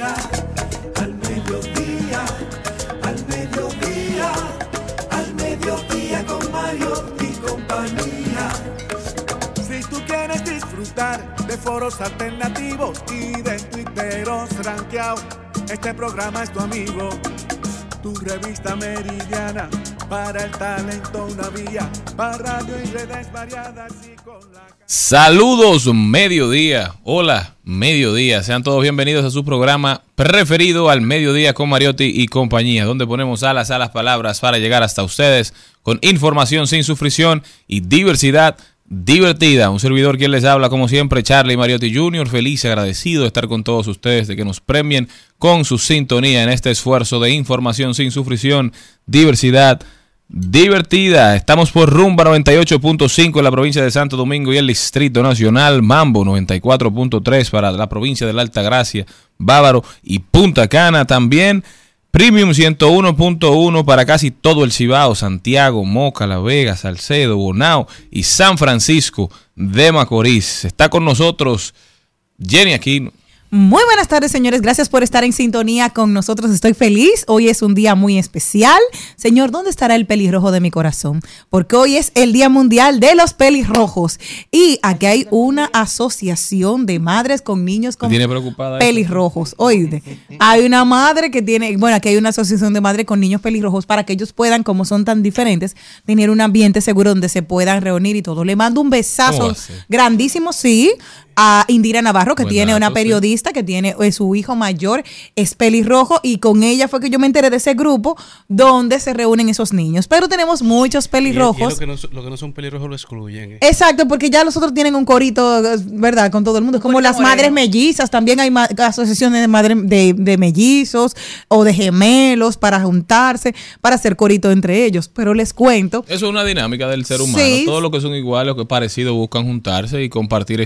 Al mediodía, al mediodía, al mediodía con Mariotti y compañía. Si tú quieres disfrutar de foros alternativos y de twitteros rankeados, este programa es tu amigo. Tu revista meridiana para el talento una vía, para radio y redes variadas y con la... Saludos, mediodía. Hola, mediodía. Sean todos bienvenidos a su programa preferido al mediodía con Mariotti y compañía, donde ponemos alas a las palabras para llegar hasta ustedes con información sin sufrición y diversidad divertida. Un servidor quien les habla, como siempre, Charlie Mariotti Jr., feliz y agradecido de estar con todos ustedes, de que nos premien con su sintonía en este esfuerzo de información sin sufrición, diversidad divertida. Estamos por Rumba 98.5 en la provincia de Santo Domingo y el Distrito Nacional, Mambo 94.3 para la provincia de la Alta Gracia, Bávaro y Punta Cana también. Premium 101.1 para casi todo el Cibao, Santiago, Moca, La Vega, Salcedo, Bonao y San Francisco de Macorís. Está con nosotros Jenny Aquino. Muy buenas tardes, señores. Gracias por estar en sintonía con nosotros. Estoy feliz. Hoy es un día muy especial. Señor, ¿dónde estará el pelirrojo de mi corazón? Porque hoy es el Día Mundial de los Pelirrojos. Y aquí hay una asociación de madres con niños con ¿Tiene preocupada? pelirrojos. Oíste, hay una madre que tiene, bueno, aquí hay una asociación de madres con niños pelirrojos para que ellos puedan, como son tan diferentes, tener un ambiente seguro donde se puedan reunir y todo. Le mando un ¿Cómo va besazo grandísimo, sí, a Indira Navarro, que Buen tiene dato, una sí. periodista que tiene eh, su hijo mayor, es pelirrojo, y con ella fue que yo me enteré de ese grupo donde se reúnen esos niños. Pero tenemos muchos Y- y pelirrojos. lo, que no, lo que no son pelirrojos lo excluyen. ¿eh? Exacto, porque ya los otros tienen un corito, ¿verdad? Con todo el mundo. Como las madres mellizas, también hay ma- asociaciones de, madre, de, de mellizos o de gemelos para juntarse, para hacer corito entre ellos. Pero les cuento Eso es una dinámica del ser humano. Sí. Todos los que son iguales o que parecidos buscan juntarse y compartir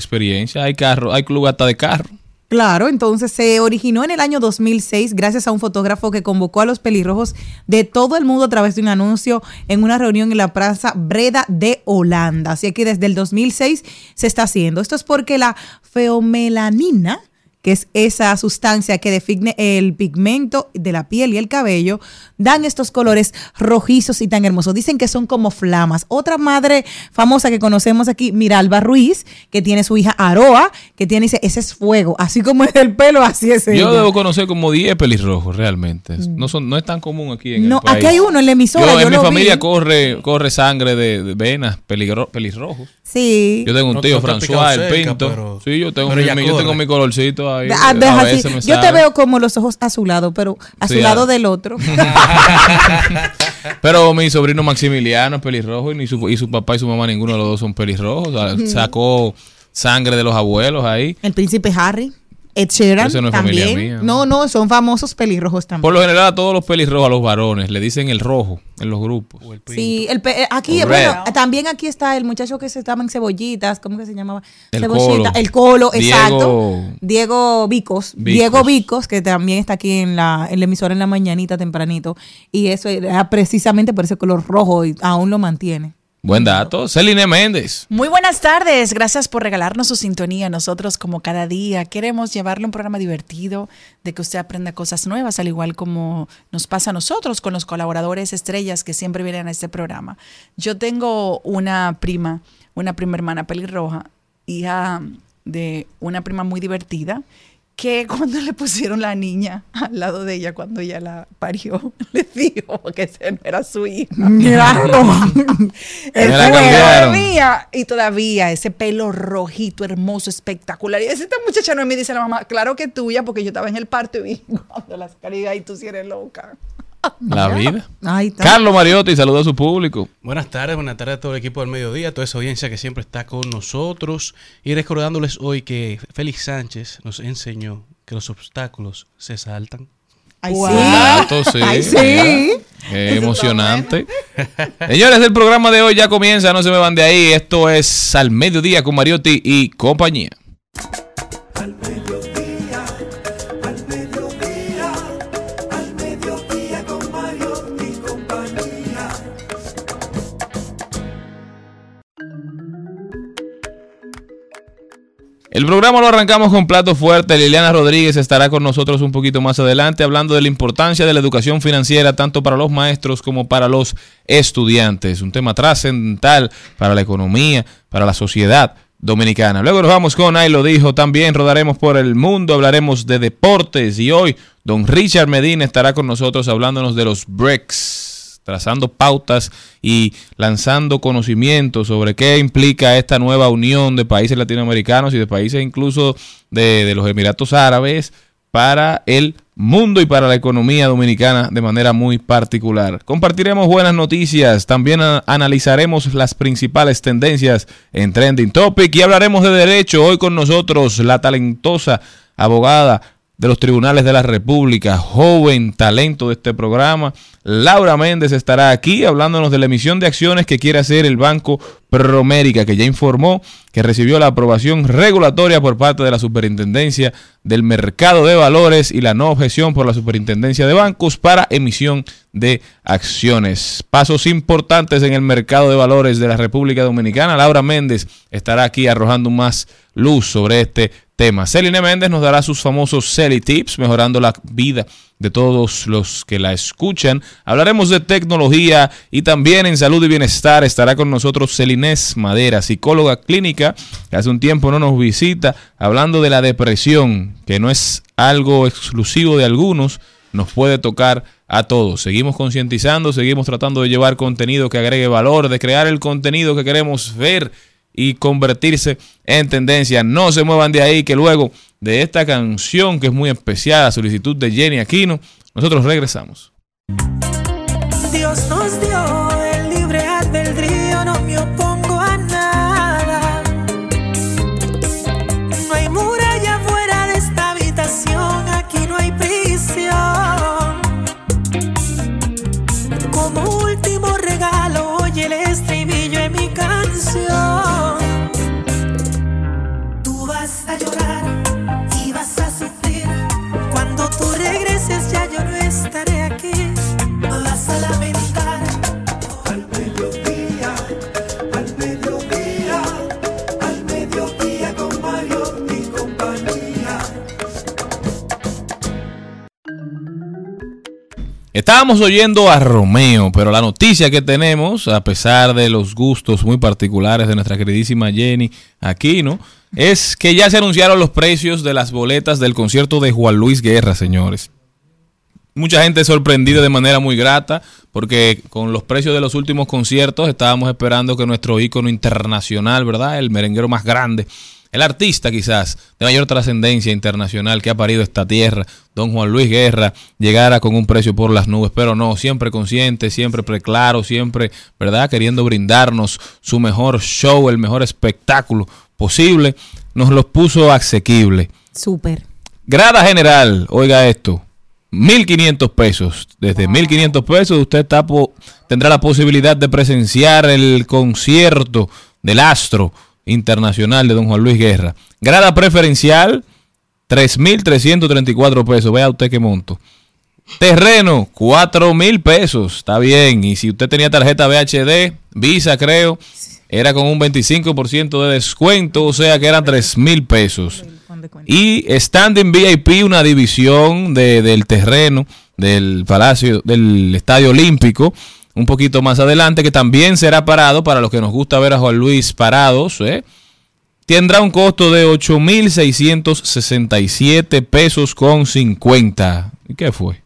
Hay carro, hay club hasta de carro. Claro, entonces se originó en el año 2006 gracias a un fotógrafo que convocó a los pelirrojos de todo el mundo a través de un anuncio en una reunión en la Plaza Breda de Holanda. Así que desde el 2006 se está haciendo. Esto es porque la feomelanina, que es esa sustancia que define el pigmento de la piel y el cabello, dan estos colores rojizos y tan hermosos. Dicen que son como flamas. Otra madre famosa que conocemos aquí, Miralba Ruiz, que tiene su hija Aroa, que tiene ese, ese es fuego. Así como es el pelo, así es Yo ella. debo conocer como 10 pelirrojos realmente. No son no es tan común aquí en No, el país. aquí hay uno en la emisora, Yo, yo en mi familia vi. corre corre sangre de, de venas peligro- pelirrojos. Sí. Yo tengo un No- tío François el cerca, Pinto. pero- sí, yo tengo mi, yo tengo mi colorcito ahí. Ah, a deja así. veces me Yo te veo como los ojos azulados, pero azulado ah. del otro. Pero mi sobrino Maximiliano es pelirrojo y, ni su, y su papá y su mamá, ninguno de los dos son pelirrojos. O sea, Sacó sangre de los abuelos ahí. El príncipe Harry, Ed Sheeran no es también. mía, no, ¿no? no, son famosos pelirrojos también. Por lo general a todos los pelirrojos, a los varones, le dicen el rojo en los grupos. O el pinto. Sí, el pe- eh, aquí, O bueno, Red. también aquí está el muchacho que se estaba en cebollitas, ¿cómo que se llamaba? El Cebollita, Colo. el colo, Diego- exacto. Diego Vicos, Vicos. Diego Vicos, que también está aquí en la, en la emisora en la mañanita tempranito. Y eso era precisamente por ese color rojo y aún lo mantiene. Buen dato. Celine Méndez. Muy buenas tardes, gracias por regalarnos su sintonía. Nosotros como cada día queremos llevarle un programa divertido, de que usted aprenda cosas nuevas, al igual como nos pasa a nosotros con los colaboradores estrellas que siempre vienen a este programa. Yo tengo una prima, una prima hermana pelirroja, hija de una prima muy divertida, que cuando le pusieron la niña al lado de ella, cuando ella la parió, le dijo que ese no era su hija. Me cambiaron. todavía, y todavía ese pelo rojito, hermoso, espectacular. Y dice, esta muchacha no mía, dice la mamá, claro que tuya, porque yo estaba en el parto y vi cuando las caridades y tú sí eres loca. La vida. Ahí está. Carlos Mariotti, saluda a su público. Buenas tardes, buenas tardes a todo el equipo del mediodía, toda esa audiencia que siempre está con nosotros. Y recordándoles hoy que Félix Sánchez nos enseñó que los obstáculos se saltan. Ay, Wow. sí. Dato, sí. Ay, sí. Qué emocionante. Señores, el programa de hoy ya comienza, no se me van de ahí. Esto es Al Mediodía con Mariotti y compañía. El programa lo arrancamos con plato fuerte. Liliana Rodríguez estará con nosotros un poquito más adelante hablando de la importancia de la educación financiera tanto para los maestros como para los estudiantes. Un tema trascendental para la economía, para la sociedad dominicana. Luego nos vamos con, ahí lo dijo, también rodaremos por el mundo, hablaremos de deportes y hoy don Richard Medina estará con nosotros hablándonos de los BRICS trazando pautas y lanzando conocimientos sobre qué implica esta nueva unión de países latinoamericanos y de países incluso de, de los Emiratos Árabes para el mundo y para la economía dominicana de manera muy particular. Compartiremos buenas noticias, también analizaremos las principales tendencias en Trending Topic y hablaremos de derecho. Hoy con nosotros la talentosa abogada de los tribunales de la República, joven talento de este programa. Laura Méndez estará aquí hablándonos de la emisión de acciones que quiere hacer el Banco Promérica, que ya informó que recibió la aprobación regulatoria por parte de la Superintendencia del Mercado de Valores y la no objeción por la Superintendencia de Bancos para emisión de acciones. Pasos importantes en el mercado de valores de la República Dominicana. Laura Méndez estará aquí arrojando más luz sobre este Celine Méndez nos dará sus famosos Celi Tips, mejorando la vida de todos los que la escuchan. Hablaremos de tecnología y también en salud y bienestar estará con nosotros Celinés Madera, psicóloga clínica, que hace un tiempo no nos visita, hablando de la depresión, que no es algo exclusivo de algunos, nos puede tocar a todos. Seguimos concientizando, seguimos tratando de llevar contenido que agregue valor, de crear el contenido que queremos ver y convertirse en tendencia. No se muevan de ahí, que luego de esta canción que es muy especial, a solicitud de Jenny Aquino, nosotros regresamos. Estábamos oyendo a Romeo, pero la noticia que tenemos, a pesar de los gustos muy particulares de nuestra queridísima Jenny Aquino, es que ya se anunciaron los precios de las boletas del concierto de Juan Luis Guerra, señores. Mucha gente sorprendida de manera muy grata porque con los precios de los últimos conciertos estábamos esperando que nuestro ícono internacional, ¿verdad? El merenguero más grande, el artista quizás de mayor trascendencia internacional que ha parido esta tierra, don Juan Luis Guerra, llegara con un precio por las nubes, pero no, siempre consciente, siempre preclaro, siempre, ¿verdad? Queriendo brindarnos su mejor show, el mejor espectáculo posible, nos los puso asequible. Súper. Grada general, oiga esto, 1.500 pesos. Desde 1.500 pesos usted está po- tendrá la posibilidad de presenciar el concierto del astro internacional de don Juan Luis Guerra. Grada preferencial, 3.334 pesos. Vea usted qué monto. Terreno, 4 mil pesos. Está bien. Y si usted tenía tarjeta VHD, Visa creo, era con un 25% de descuento, o sea que eran 3 mil pesos. Y Standing VIP, una división de- del terreno del Palacio, del Estadio Olímpico, un poquito más adelante, que también será parado para los que nos gusta ver a Juan Luis parados, ¿eh? tendrá un costo de 8.667 pesos con 50. ¿Y qué fue?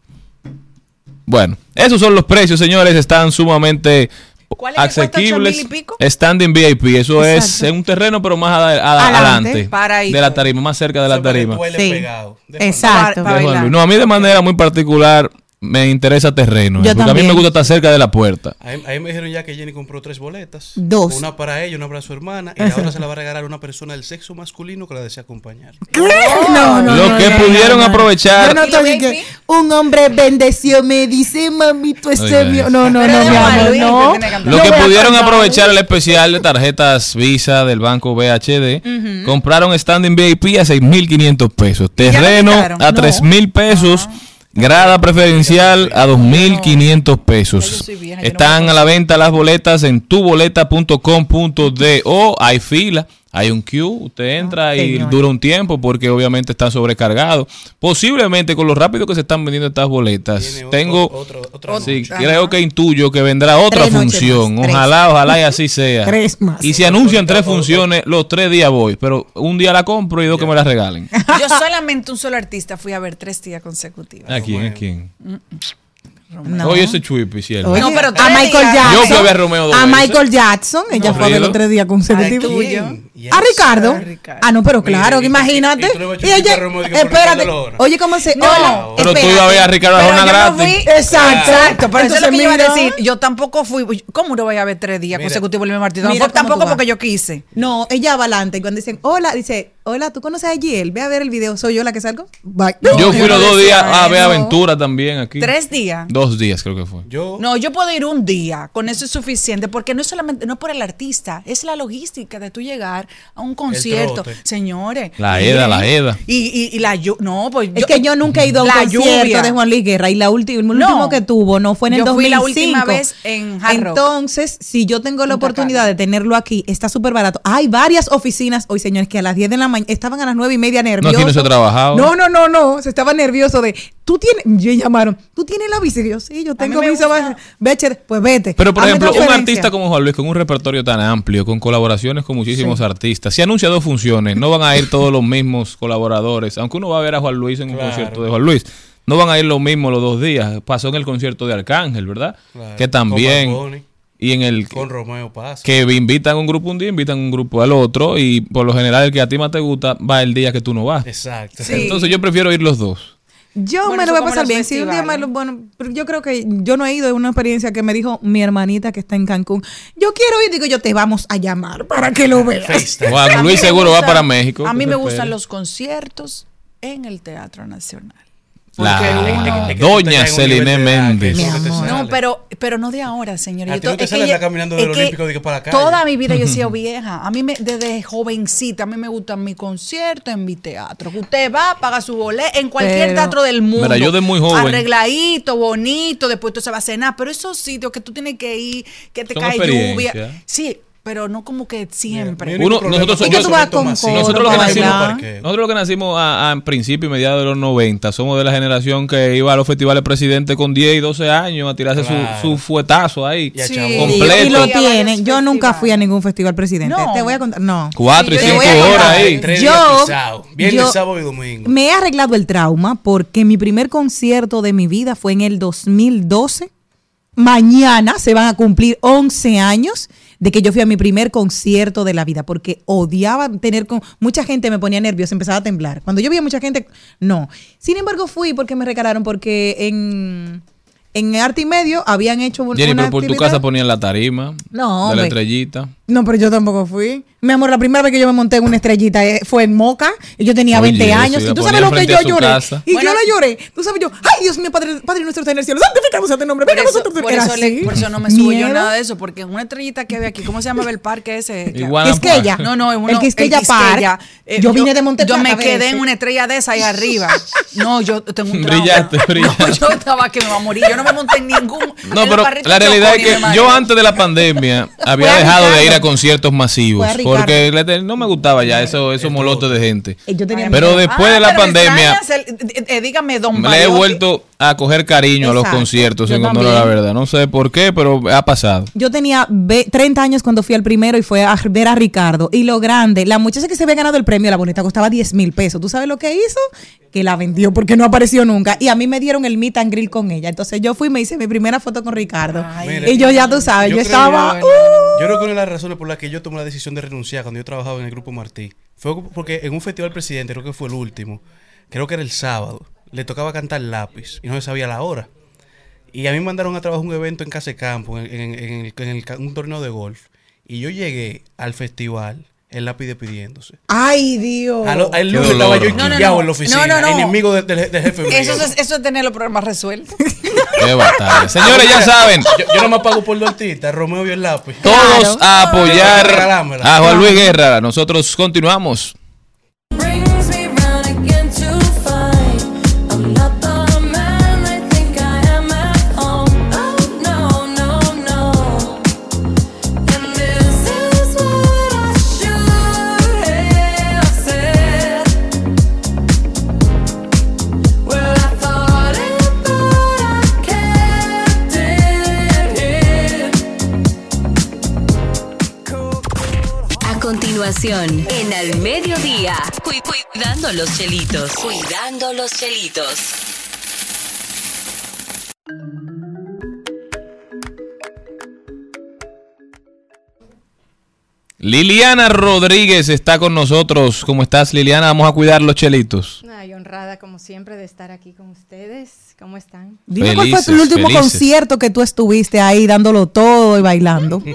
Bueno, esos son los precios, señores, están sumamente ¿Cuál es que cuesta asequibles. 8.000 y pico? Standing VIP, eso es Exacto. un terreno, pero más Adelante, de la tarima, más cerca de la tarima. Sí. pegado. De Exacto. De. No, a mí de manera muy particular, me interesa terreno. Yo porque a mí me gusta estar cerca de la puerta. Ahí, ahí me dijeron ya que Jenny compró tres boletas. Dos. Una para ella, una para su hermana. Y la otra se la va a regalar a una persona del sexo masculino que la desea acompañar. No, no, Los no, que no, pudieron no, no. aprovechar- Yo no ¿Y lo VIP? que un hombre bendeció, me dice, mamito, ese Oiga mío. No, no, no, de mi Juan amor, Luis, no. que tiene que No que pudieron aprovechar el especial de tarjetas Visa del banco BHD, compraron standing VIP a 6.500 pesos, lo terreno a No. 3.000 pesos, grada preferencial a 2.500 Ya pesos. Están a la venta las boletas en tuboleta.com.do, hay fila. Hay un queue, usted entra y señor. dura un tiempo porque obviamente están sobrecargados. Posiblemente con lo rápido que se están vendiendo estas boletas, otro- tengo otro- otra Sí, creo que intuyo que vendrá otra Tres función. más, tres. Ojalá, ojalá y así sea. Tres más. Y si anuncian tres funciones, los tres días voy. Pero un día la compro y dos que me la regalen. Yo solamente un solo artista fui a ver tres días consecutivos. ¿A quién? ¿A quién? No. Oye, ese chuipi, cierto. Oye, No, pero a Michael. Jackson. Yo fui a ver a Romeo dos A veces. Michael Jackson. Ella fue a ver Aburrido. los tres días consecutivos. Ay. ¿Quién? A Ricardo. A Ricardo. Ah, no, pero claro, y- imagínate. y a ella, a espérate. Oye, ¿cómo se.? No, Hola, Pero tú ibas a ver a Ricardo Pero yo no gratis. fui- Exacto. Exacto, pero eso es lo que iba a mira. decir. Yo tampoco fui. ¿Cómo no voy a ver tres días Mira. consecutivos el mismo artista? No Mira fue tampoco porque yo quise. No, ella va adelante y cuando dicen, hola, dice, hola, ¿tú conoces a Giel? Ve a ver el video, ¿soy yo la que salgo? Bye. Yo yo fui los dos días a ver. Aventura también aquí. Tres días. Dos días creo que fue. Yo, No, yo puedo ir un día, con eso es suficiente, porque no es solamente, no es por el artista, es la logística de tú llegar a un concierto. Señores. La y- eda, la eda. Y, y, y la llu- no, pues Es que yo nunca he ido a un concierto lluvia. de Juan Luis Guerra y la última, el No. último que tuvo no fue en el Yo fui 2005. la última vez en Hard Rock. Entonces, si yo tengo la oportunidad de tenerlo aquí, está súper barato. Hay varias oficinas hoy, señores, que a las 10 de la mañana estaban a las 9 y media nerviosos. aquí no se. No, no, no, no. Se estaba nervioso de, tú tienes, yo llamaron, tú tienes la bici. Yo, sí, yo tengo mi. Becher, pues vete. Pero, por ejemplo, un artista como Juan Luis, con un repertorio tan amplio, con colaboraciones con muchísimos artistas, si anuncia dos funciones, no van a ir todos los mismos colaboradores. Aunque uno va a ver a Juan Luis en un Claro. concierto de Juan Luis, no van a ir los mismos los dos días. Pasó en el concierto de Arcángel, ¿verdad? Claro. Que también. Y en el. con Romeo Paz. Que invitan un grupo un día, invitan un grupo al otro. Y por lo general, el que a ti más te gusta va el día que tú no vas. Exacto. Sí. Entonces, yo prefiero ir los dos. Yo Bueno, me lo voy a pasar bien. Si un día me lo, bueno, pero yo creo que yo no he ido, es una experiencia que me dijo mi hermanita que está en Cancún. Yo quiero ir, digo yo, te vamos a llamar para que lo veas. Juan A Luis seguro va para México. A mí me gustan los conciertos en el Teatro Nacional. La doña Celine Méndez. no Mi pero, pero no de ahora, señor. Yo no te es que caminando del Olímpico de que para la calle. Toda mi vida yo he sido vieja. A mí me, desde jovencita, a mí me gustan mis conciertos en mi teatro. Usted va, paga su boleto en cualquier Pero- teatro del mundo. Mira, yo de muy joven- Arregladito, bonito, después tú se va a cenar. Pero esos sitios que tú tienes que ir, que te Son cae lluvia. Sí, pero no como que siempre. Uno- nosotros- yo- tú vas con coro Nosotros lo que nacimos, nosotros lo que nacimos a, a principios y mediados de los 90, somos de la generación que iba a los festivales presidente con 10 y 12 años a tirarse su- Claro. su, fuetazo ahí. Sí. Completo. Y lo Fui a varios tiene. Yo nunca fui a ningún festival presidente. No. Te voy a contar. No. Cuatro y cinco horas ahí. Tres Yo- yo- sábado y domingo. Me he arreglado el trauma porque mi primer concierto de mi vida fue en el 2012. Mañana se van a cumplir 11 años de que yo fui a mi primer concierto de la vida porque odiaba tener con mucha gente me ponía nerviosa, empezaba a temblar. Cuando yo veía mucha gente, no. Sin embargo, fui porque me regalaron porque en en arte y medio habían hecho un- Jenny, una pero por tu casa ponían la tarima No, de la estrellita. No, pero yo tampoco fui. Mi amor, la primera vez que yo me monté en una estrellita eh, fue en Moca. Y yo tenía Oye, 20 eso, años. y tú sabes lo que yo a lloré. casa. Y Bueno, yo la lloré. Tú sabes yo, ay, Dios mío, Padre, Padre nuestro está en el cielo. Santificado sea tu nombre. Por Venga a eso, nosotros. por, eso por eso no me subo yo nada de eso, porque en una estrellita que había aquí, ¿cómo se llamaba el parque ese? Es que ella. No, no, es uno, El Quisqueya Park. Eh, Yo vine de Monte Yo me a quedé en una estrella de esa ahí arriba. No, yo tengo un trauma. Brillante, brillante. No, yo estaba que me va a morir. Yo no me monté en ningún. No, pero la realidad es que yo antes de la pandemia había a dejado de ir a conciertos masivos a. porque le- no me gustaba ya eso, esos molotes de gente. Yo tenía Pero miedo. después de la pandemia el- eh, eh, dígame, don le he vuelto a coger cariño a los conciertos, Yo en honor a la verdad. No sé por qué, pero ha pasado. Yo tenía ve- 30 años cuando fui al primero y fue a ver a Ricardo. Y lo grande, la muchacha que se había ganado el premio, la bonita, costaba 10 mil pesos. ¿Tú sabes lo que hizo? Que la vendió porque no apareció nunca. Y a mí me dieron el meet and grill con ella. Entonces yo fui y me hice mi primera foto con Ricardo. Y yo ya tú sabes, yo, yo estaba... creo- ¡uh! Yo creo que una de las razones por las que yo tomé la decisión de renunciar cuando yo trabajaba en el Grupo Martí fue porque en un festival presidente, creo que fue el último, creo que era el sábado, le tocaba cantar lápiz y no se sabía la hora. Y a mí me mandaron a trabajar un evento en Casa de Campo, en, en- en el- en el ca- un torneo de golf. Y yo llegué al festival, el lápiz despidiéndose. Ay, Dios. A lo- lunes estaba yo No, no, quillado no. en la oficina, No, no, no. enemigo de- del del jefe. Eso es, eso es tener los problemas resueltos. Qué batalla. Señores, ya saben, Yo, yo no me pago por dos artistas, Romeo y el lápiz. todos a apoyar a Juan Luis Guerra. Nosotros continuamos. En Al Mediodía, cu- cuidando los chelitos. Cuidando los chelitos. Liliana Rodríguez está con nosotros. ¿Cómo estás, Liliana? Vamos a cuidar los chelitos. Ay, honrada como siempre de estar aquí con ustedes. ¿Cómo están? Dime cuál fue el último felices. concierto que tú estuviste ahí dándolo todo y bailando.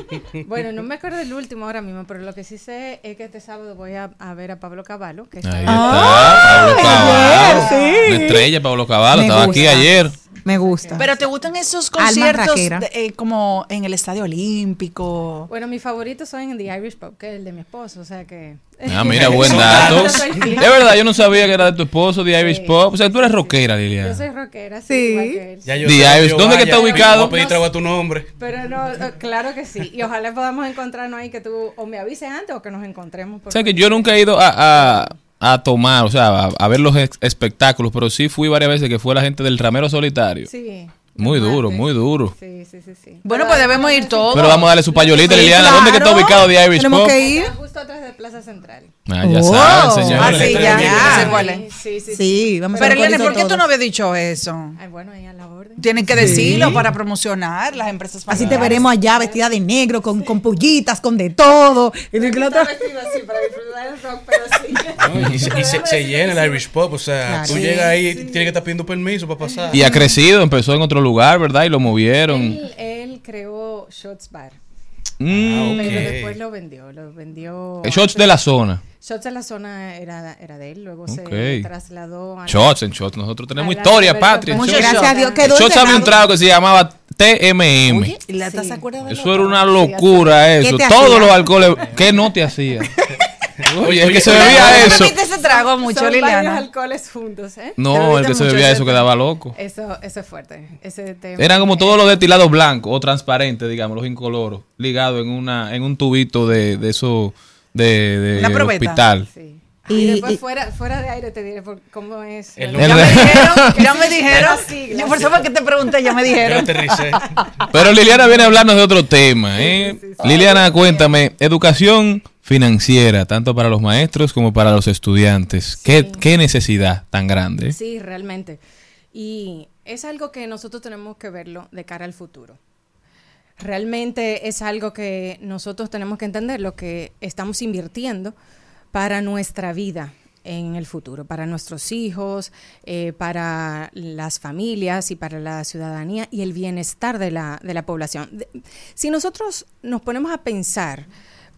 Bueno, no me acuerdo del último ahora mismo, pero lo que sí sé es que este sábado voy a, a ver a Pablo Caballo, que está Ahí está, Pablo ayer, sí. Una estrella, Pablo Caballo. Me Estaba aquí ayer. Me gusta. Pero ¿te gustan esos conciertos de- eh, como en el Estadio Olímpico? Bueno, mis favoritos son en The Irish Pub, que es el de mi esposo, o sea que... Ah, mira, buen dato. Yo fiel. verdad, yo no sabía que era de tu esposo, de Irish Sí. Pop. O sea, tú eres rockera, Yo Liliana. soy rockera, sí, que. Ya yo The Irish. yo ¿Dónde que vaya, está ubicado? Voy a pedir trago a tu nombre. Pero no, eh, claro que sí. Y ojalá podamos encontrarnos ahí, que tú o me avises antes o que nos encontremos. por O sea, que yo nunca he ido a, a, a tomar, o sea, a, a ver los espectáculos, pero sí fui varias veces que fue la gente del Ramero Solitario. Sí. Muy duro, muy duro. Sí, sí, sí, sí. Bueno, Pero pues debemos ir todos. Pero vamos a darle su payolita, Sí, Liliana. ¿Dónde que está claro. ubicado The Irish Tenemos Pop? que ir. Justo atrás de Plaza Central. Ah, ya Wow. saben, señores. Ah, sí, ya, Ya. ya. Sí, sí, Sí, vamos a Pero Elena, ¿por qué tú todos. no habías dicho eso? Ay, bueno, ahí a la orden. Tienen que decirlo para promocionar las empresas Así te veremos allá vestida de negro, con, con pullitas, con de todo. Y de que otra- vestido así para disfrutar el rock, pero sí. ¿no? Y, se, y se- se llena el Irish Pop. O sea, Claro. tú Sí, llegas ahí, tienes que estar pidiendo permiso para pasar. Y ha crecido, empezó en otro lugar, ¿verdad? Y lo movieron. Él, él creó Shots Bar, Mm. pero después lo vendió, lo vendió. Shots de la zona. Shots de la zona era, era de él, luego Ok. se trasladó a... Shots en shots. Nosotros tenemos historia, patria. Muchas Gracias a Dios. Shots había un trago que se llamaba TMM. Oye, ¿y la Sí. Eso era una locura ¿Qué eso. Todos hacía? los alcoholes. ¿Qué no te hacía? Oye, el que se bebía eso. ¿Viste ese trago mucho, Son varios Liliana? alcoholes juntos, ¿eh? No, el que se bebía eso quedaba loco. Eso, eso es fuerte. Ese tema. Eran como todos los destilados blancos o transparentes, digamos, los incoloros, ligados en una en un tubito de, de eso de, de Una hospital. Sí. Y- Y, después y- fuera, fuera de aire te diré por cómo es. El. Ya me dijeron, ya me dijeron. Yo por eso fue que te pregunté, ya me Yo dijeron. aterricé. Pero Liliana viene a hablarnos de otro tema. ¿eh? Liliana, cuéntame, educación financiera, tanto para los maestros como para los estudiantes. ¿Qué, Sí. qué necesidad tan grande? Sí, realmente. Y es algo que nosotros tenemos que verlo de cara al futuro. Realmente es algo que nosotros tenemos que entender, lo que estamos invirtiendo para nuestra vida en el futuro, para nuestros hijos, eh, para las familias y para la ciudadanía y el bienestar de la, de la población. De- si nosotros nos ponemos a pensar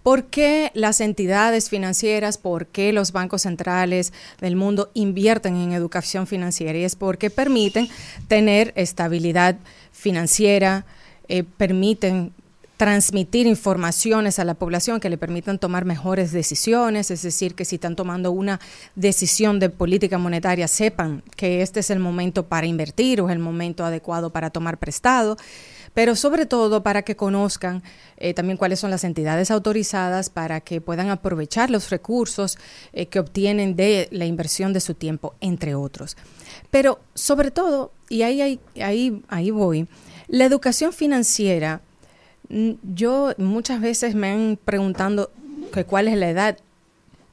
¿Por qué las entidades financieras, por qué los bancos centrales del mundo invierten en educación financiera? Y es porque permiten tener estabilidad financiera, eh, permiten transmitir informaciones a la población que le permitan tomar mejores decisiones, es decir, que si están tomando una decisión de política monetaria, sepan que este es el momento para invertir o es el momento adecuado para tomar prestado pero sobre todo para que conozcan eh, también cuáles son las entidades autorizadas para que puedan aprovechar los recursos eh, que obtienen de la inversión de su tiempo, entre otros. Pero sobre todo, y ahí, ahí, ahí, ahí voy, la educación financiera, mm, yo muchas veces me han preguntando que cuál es la edad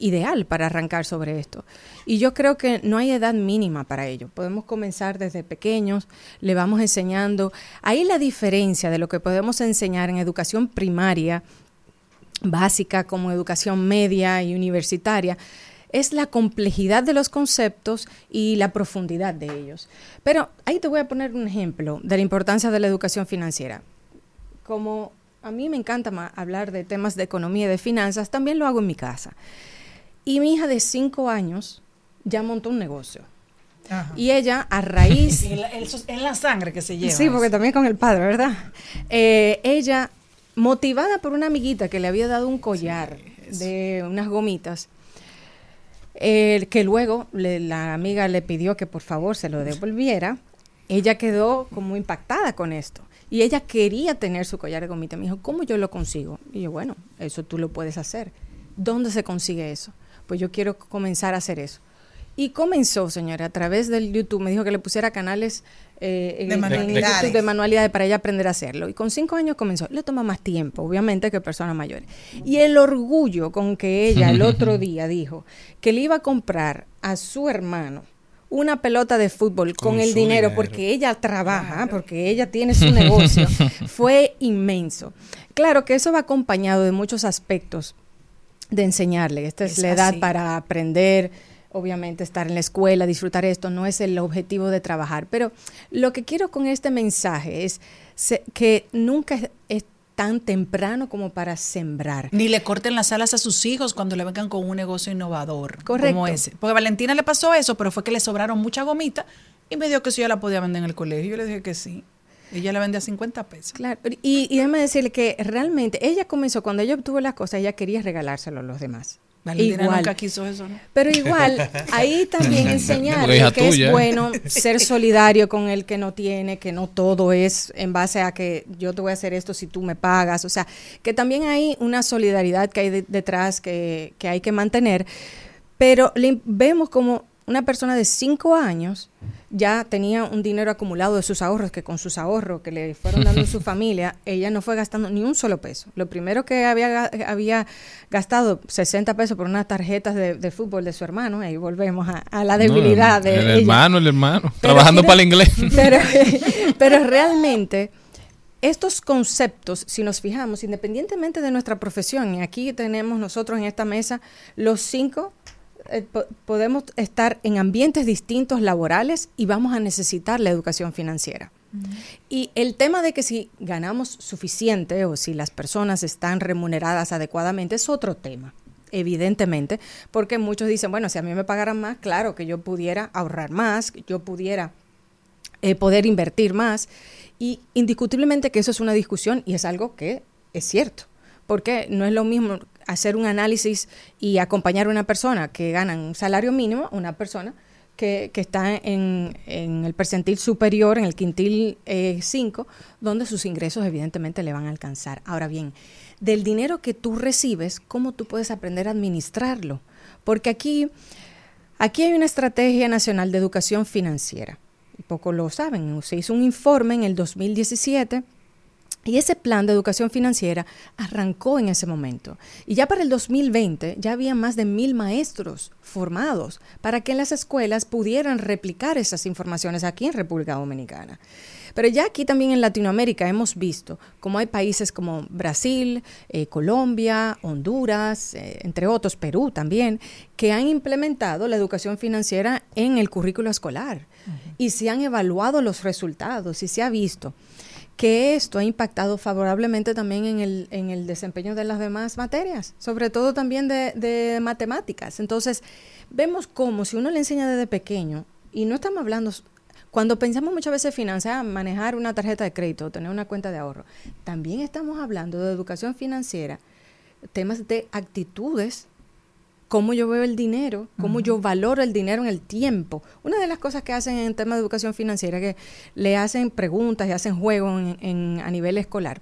ideal para arrancar sobre esto. Y yo creo que no hay edad mínima para ello. Podemos comenzar desde pequeños, le vamos enseñando. Ahí la diferencia de lo que podemos enseñar en educación primaria, básica, como educación media y universitaria, es la complejidad de los conceptos y la profundidad de ellos. Pero ahí te voy a poner un ejemplo de la importancia de la educación financiera. Como a mí me encanta hablar de temas de economía y de finanzas, también lo hago en mi casa. Y mi hija de cinco años ya montó un negocio. Y ella, a raíz En la, sangre que se lleva. Sí, porque también con el padre, ¿verdad? Eh, ella, motivada por una amiguita que le había dado un collar de unas gomitas, eh, que luego le- la amiga le pidió que por favor se lo devolviera, ella quedó como impactada con esto. Y ella quería tener su collar de gomita. Me dijo, ¿cómo yo lo consigo? Y yo, bueno, eso tú lo puedes hacer. ¿Dónde se consigue eso? Pues yo quiero comenzar a hacer eso. Y comenzó, señora, a través del YouTube. Me dijo que le pusiera canales eh, en De el- en manualidades. YouTube de manualidades para ella aprender a hacerlo. Y con cinco años comenzó. Le toma más tiempo, obviamente, que personas mayores. Y el orgullo con que ella el otro día dijo que le iba a comprar a su hermano una pelota de fútbol con, Con el dinero. porque ella trabaja, porque ella tiene su negocio, fue inmenso. Claro que eso va acompañado de muchos aspectos de enseñarle. Esta es, Es la edad así. para aprender, obviamente estar en la escuela, disfrutar esto, no es el objetivo de trabajar. Pero lo que quiero con este mensaje es se- que nunca es, es tan temprano como para sembrar. Ni le corten las alas a sus hijos cuando le vengan con un negocio innovador. Correcto. Como ese. Porque a Valentina le pasó eso, pero fue que le sobraron mucha gomita y me dijo que si yo la podía vender en el colegio. Yo le dije que sí. Ella la vendía a 50 pesos. Claro, y, y déjame decirle que realmente ella comenzó, cuando ella obtuvo las cosas, ella quería regalárselo a los demás. Valentina Igual. nunca quiso eso, ¿no? Pero igual, ahí también hija que tuya. es bueno ser solidario con el que no tiene, que no todo es en base a que yo te voy a hacer esto si tú me pagas. O sea, que también hay una solidaridad que hay de- detrás que, que hay que mantener. Pero le- vemos como una persona de cinco años ya tenía un dinero acumulado de sus ahorros, que con sus ahorros que le fueron dando su familia, ella no fue gastando ni un solo peso. Lo primero que había, ga- había gastado 60 pesos por unas tarjetas de, de fútbol de su hermano, ahí volvemos a, a la debilidad No, de El ella. hermano, el hermano. Pero trabajando para el inglés. Pero, pero realmente, estos conceptos, si nos fijamos, independientemente de nuestra profesión, y aquí tenemos nosotros en esta mesa los cinco, eh, po- podemos estar en ambientes distintos laborales y vamos a necesitar la educación financiera. Y el tema de que si ganamos suficiente o si las personas están remuneradas adecuadamente es otro tema, evidentemente, porque muchos dicen, bueno, si a mí me pagaran más, claro que yo pudiera ahorrar más, que yo pudiera eh, poder invertir más. Y indiscutiblemente que eso es una discusión y es algo que es cierto, porque no es lo mismo hacer un análisis y acompañar a una persona que gana un salario mínimo una persona que, que está en, en el percentil superior, en el quintil 5, donde sus ingresos evidentemente le van a alcanzar. Ahora bien, del dinero que tú recibes, ¿cómo tú puedes aprender a administrarlo? Porque aquí, aquí hay una estrategia nacional de educación financiera. Y Poco lo saben. Se hizo un informe en el 2017 y ese plan de educación financiera arrancó en ese momento. Y ya para el 2020 ya había más de mil maestros formados para que en las escuelas pudieran replicar esas informaciones aquí en República Dominicana. Pero ya aquí también en Latinoamérica hemos visto cómo hay países como Brasil, eh, Colombia, Honduras, eh, entre otros, Perú también, que han implementado la educación financiera en el currículo escolar y se han evaluado los resultados y se ha visto que esto ha impactado favorablemente también en el, en el desempeño de las demás materias, sobre todo también de, de matemáticas. Entonces, vemos cómo si uno le enseña desde pequeño, y no estamos hablando, cuando pensamos muchas veces financiar, manejar una tarjeta de crédito, tener una cuenta de ahorro, también estamos hablando de educación financiera, temas de actitudes cómo yo veo el dinero, cómo yo valoro el dinero en el tiempo. Una de las cosas que hacen en tema de educación financiera es que le hacen preguntas y hacen juegos en, en- a nivel escolar.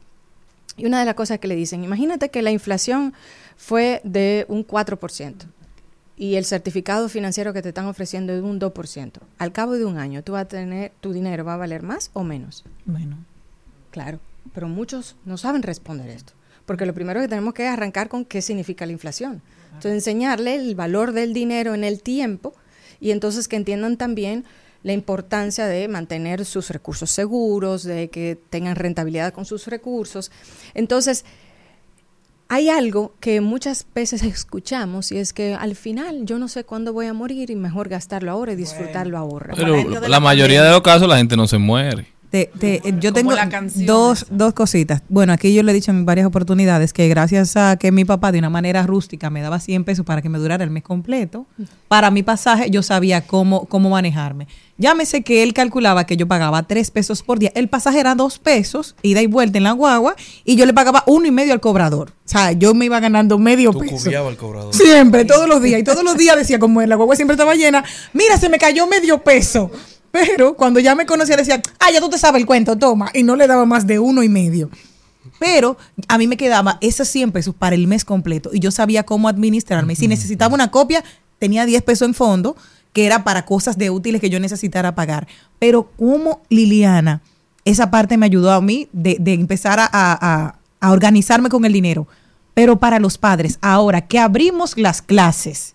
Y una de las cosas que le dicen, imagínate que la inflación fue de un 4% y el certificado financiero que te están ofreciendo es de un 2%. Al cabo de un año, tú vas a tener, tu dinero va a valer más o menos. Bueno. Claro, pero muchos no saben responder esto, porque lo primero que tenemos que arrancar con qué significa la inflación. Entonces, enseñarle el valor del dinero en el tiempo y entonces que entiendan también la importancia de mantener sus recursos seguros, de que tengan rentabilidad con sus recursos. Entonces, hay algo que muchas veces escuchamos y es que al final yo no sé cuándo voy a morir y mejor gastarlo ahora y disfrutarlo ahora. Pero la la mayoría de los casos la gente no se muere. Te- te- yo tengo la canción dos, dos cositas. Bueno, aquí yo le he dicho en varias oportunidades que gracias a que mi papá de una manera rústica me daba 100 pesos para que me durara el mes completo, para mi pasaje yo sabía cómo, cómo manejarme. Llámese que él calculaba que yo pagaba 3 pesos por día. El pasaje era 2 pesos, ida y vuelta en la guagua, y yo le pagaba uno y medio al cobrador. O sea, yo me iba ganando medio Tú peso. al cobrador. Siempre, todos los días. Y todos los días decía, como la guagua siempre estaba llena, mira, se me cayó medio peso. Pero cuando ya me conocía decía, ah, ya tú te sabes el cuento, toma. Y no le daba más de uno y medio. Pero a mí me quedaba esos 100 pesos para el mes completo y yo sabía cómo administrarme. Si necesitaba una copia, tenía 10 pesos en fondo, que era para cosas de útiles que yo necesitara pagar. Pero como Liliana, esa parte me ayudó a mí de, de empezar a, a- a- a organizarme con el dinero. Pero para los padres, ahora que abrimos las clases,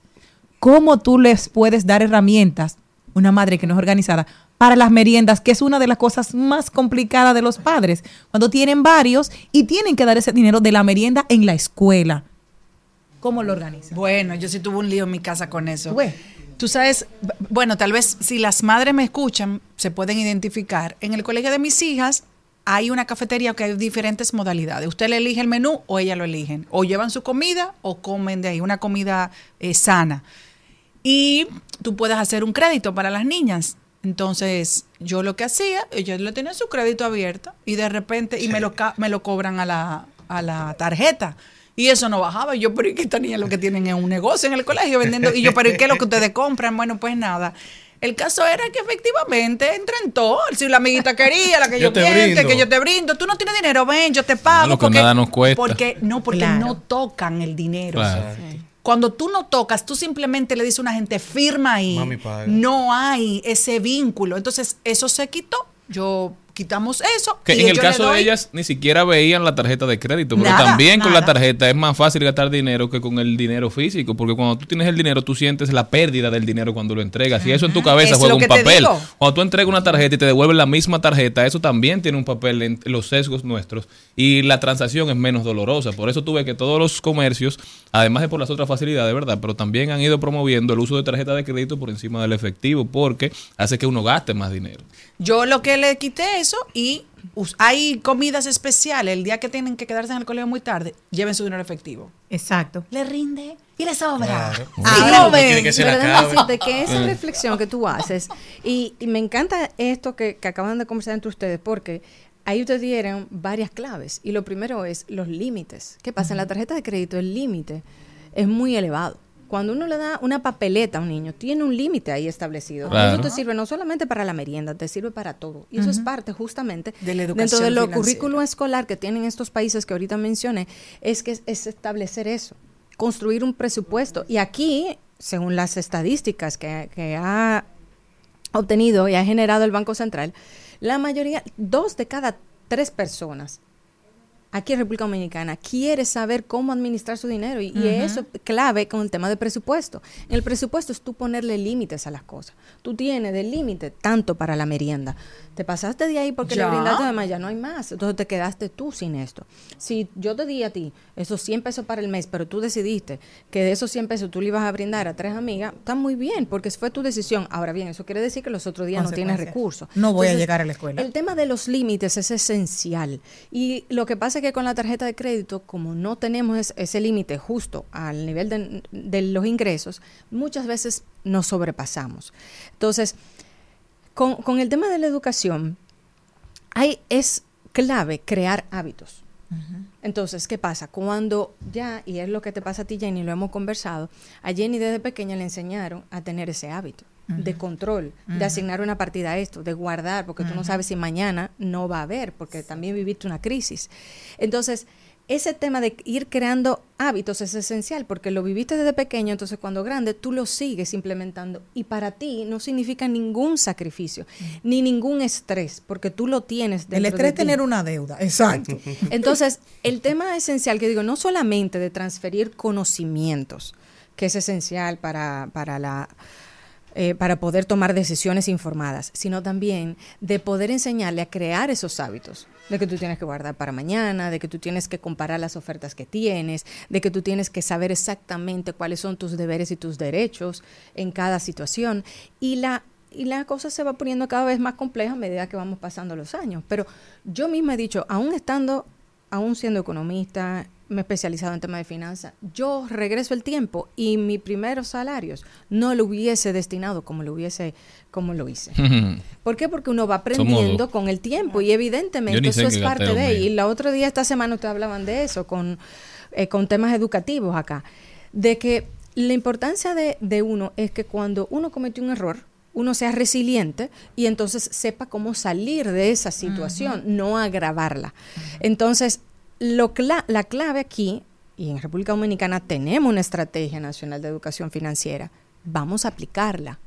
¿cómo tú les puedes dar herramientas, una madre que no es organizada, para las meriendas, que es una de las cosas más complicadas de los padres, cuando tienen varios y tienen que dar ese dinero de la merienda en la escuela? ¿Cómo lo organizan? Bueno, yo sí tuve un lío en mi casa con eso. Tú sabes, bueno, tal vez si las madres me escuchan, se pueden identificar. En el colegio de mis hijas hay una cafetería que hay diferentes modalidades. Usted le elige el menú o ella lo eligen. O llevan su comida o comen de ahí, una comida eh, sana. Y tú puedes hacer un crédito para las niñas. Entonces, yo lo que hacía, ellos le tenían su crédito abierto y de repente, y me lo, ca- me lo cobran a la, a la tarjeta. Y eso no bajaba. Y yo, pero ¿y qué esta niña lo que tienen es un negocio en el colegio vendiendo? Y yo, pero ¿y qué es lo que ustedes compran? Bueno, pues nada. El caso era que efectivamente entró en todo. Si la amiguita quería, la que yo, Yo te quiero, brindo. que yo te brindo. Tú no tienes dinero, ven, yo te pago. lo que nada nos cuesta. Porque, no, porque Claro. no tocan el dinero. Claro. Cuando tú no tocas, tú simplemente le dices a una gente, firma ahí. Mami. No hay ese vínculo. Entonces, eso se quitó. Yo quitamos eso. Que y en el caso de ellas ni siquiera veían la tarjeta de crédito, pero Nada, también con la tarjeta es más fácil gastar dinero que con el dinero físico, porque cuando tú tienes el dinero tú sientes la pérdida del dinero cuando lo entregas y eso en tu cabeza Es juega un papel. digo. Cuando tú entregas una tarjeta y te devuelven la misma tarjeta, eso también tiene un papel en los sesgos nuestros y la transacción es menos dolorosa. Por eso tuve que todos los comercios, además de por las otras facilidades, ¿verdad? Pero también han ido promoviendo el uso de tarjeta de crédito por encima del efectivo porque hace que uno gaste más dinero. Yo lo que le quité eso y us- hay comidas especiales. El día que tienen que quedarse en el colegio muy tarde, lleven su dinero efectivo. Exacto. Le rinde y le sobra. Claro. Ah, Lo que se Pero decirte que esa reflexión que tú haces, y, y me encanta esto que, que acaban de conversar entre ustedes, porque ahí ustedes dieron varias claves. Y lo primero es los límites. ¿Qué pasa? En la tarjeta de crédito el límite es muy elevado. Cuando uno le da una papeleta a un niño, tiene un límite ahí establecido. Claro. Eso te sirve no solamente para la merienda, te sirve para todo. Y eso es parte justamente De la dentro educación de lo currículo escolar que tienen estos países que ahorita mencioné, es que es, es establecer eso, construir un presupuesto. Y aquí, según las estadísticas que, que ha obtenido y ha generado el Banco Central, la mayoría, dos de cada tres personas aquí en República Dominicana quiere saber cómo administrar su dinero y, y eso es clave con el tema de presupuesto. En el presupuesto es tú ponerle límites a las cosas. Tú tienes de límite tanto para la merienda. Te pasaste de ahí porque Ya. le brindaste de más, ya no hay más. Entonces te quedaste tú sin esto. Si yo te di a ti esos 100 pesos para el mes, pero tú decidiste que de esos 100 pesos tú le ibas a brindar a tres amigas, está muy bien porque fue tu decisión. Ahora bien, eso quiere decir que los otros días no tienes recursos. No voy a llegar a la escuela. El tema de los límites es esencial. Y lo que pasa es que con la tarjeta de crédito, como no tenemos es- ese límite justo al nivel de, de los ingresos, muchas veces nos sobrepasamos. Entonces, con, con el tema de la educación, hay, es clave crear hábitos. Entonces, ¿qué pasa? Cuando ya, y es lo que te pasa a ti, Jenny, lo hemos conversado, a Jenny desde pequeña le enseñaron a tener ese hábito de control, de asignar una partida a esto, de guardar, porque tú no sabes si mañana no va a haber, porque también viviste una crisis. Entonces, ese tema de ir creando hábitos es esencial, porque lo viviste desde pequeño, entonces cuando grande tú lo sigues implementando y para ti no significa ningún sacrificio, ni ningún estrés, porque tú lo tienes El estrés de es tener una deuda. Exacto. Entonces, el tema esencial que digo, no solamente de transferir conocimientos, que es esencial para, para la eh, para poder tomar decisiones informadas, sino también de poder enseñarle a crear esos hábitos, de que tú tienes que guardar para mañana, de que tú tienes que comparar las ofertas que tienes, de que tú tienes que saber exactamente cuáles son tus deberes y tus derechos en cada situación. Y la y la cosa se va poniendo cada vez más compleja a medida que vamos pasando los años. Pero yo misma he dicho, aún estando, aún siendo economista, me he especializado en temas de finanzas, yo regreso el tiempo y mis primeros salarios no lo hubiese destinado como lo hubiese, como lo hice. ¿Por qué? Porque uno va aprendiendo Somos- con el tiempo y evidentemente eso es parte de. míos. Y la otro día, esta semana, ustedes hablaban de eso, con, eh, con temas educativos acá, de que la importancia de, de uno es que cuando uno comete un error, uno sea resiliente y entonces sepa cómo salir de esa situación, no agravarla. Entonces, lo la clave aquí, y en República Dominicana tenemos una estrategia nacional de educación financiera, vamos a aplicarla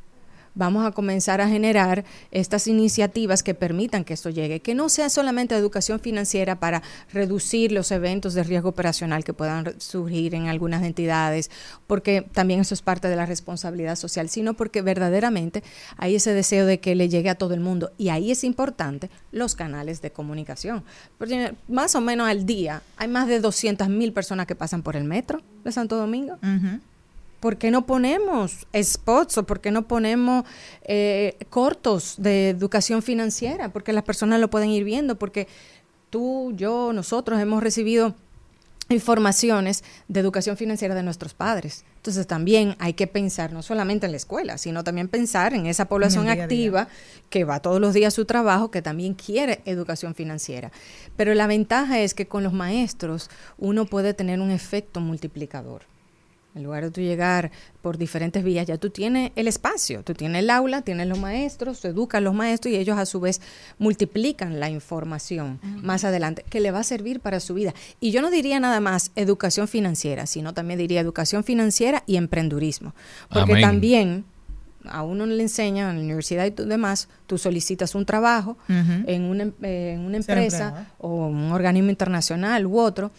vamos a comenzar a generar estas iniciativas que permitan que esto llegue, que no sea solamente educación financiera para reducir los eventos de riesgo operacional que puedan surgir en algunas entidades, porque también eso es parte de la responsabilidad social, sino porque verdaderamente hay ese deseo de que le llegue a todo el mundo y ahí es importante los canales de comunicación. Porque más o menos al día hay más de 200 mil personas que pasan por el metro de Santo Domingo. ¿Por qué no ponemos spots o por qué no ponemos eh, cortos de educación financiera? Porque las personas lo pueden ir viendo, porque tú, yo, nosotros hemos recibido informaciones de educación financiera de nuestros padres. Entonces también hay que pensar no solamente en la escuela, sino también pensar en esa población día. activa que va todos los días a su trabajo, que también quiere educación financiera. Pero la ventaja es que con los maestros uno puede tener un efecto multiplicador. En lugar de tú llegar por diferentes vías, ya tú tienes el espacio, tú tienes el aula, tienes los maestros, tú educas a los maestros y ellos a su vez multiplican la información más adelante que le va a servir para su vida. Y yo no diría nada más educación financiera, sino también diría educación financiera y emprendurismo. Porque Amén. también a uno le enseñan en la universidad y tú demás, tú solicitas un trabajo en, una, eh, en una Ser empresa o un organismo internacional u otro,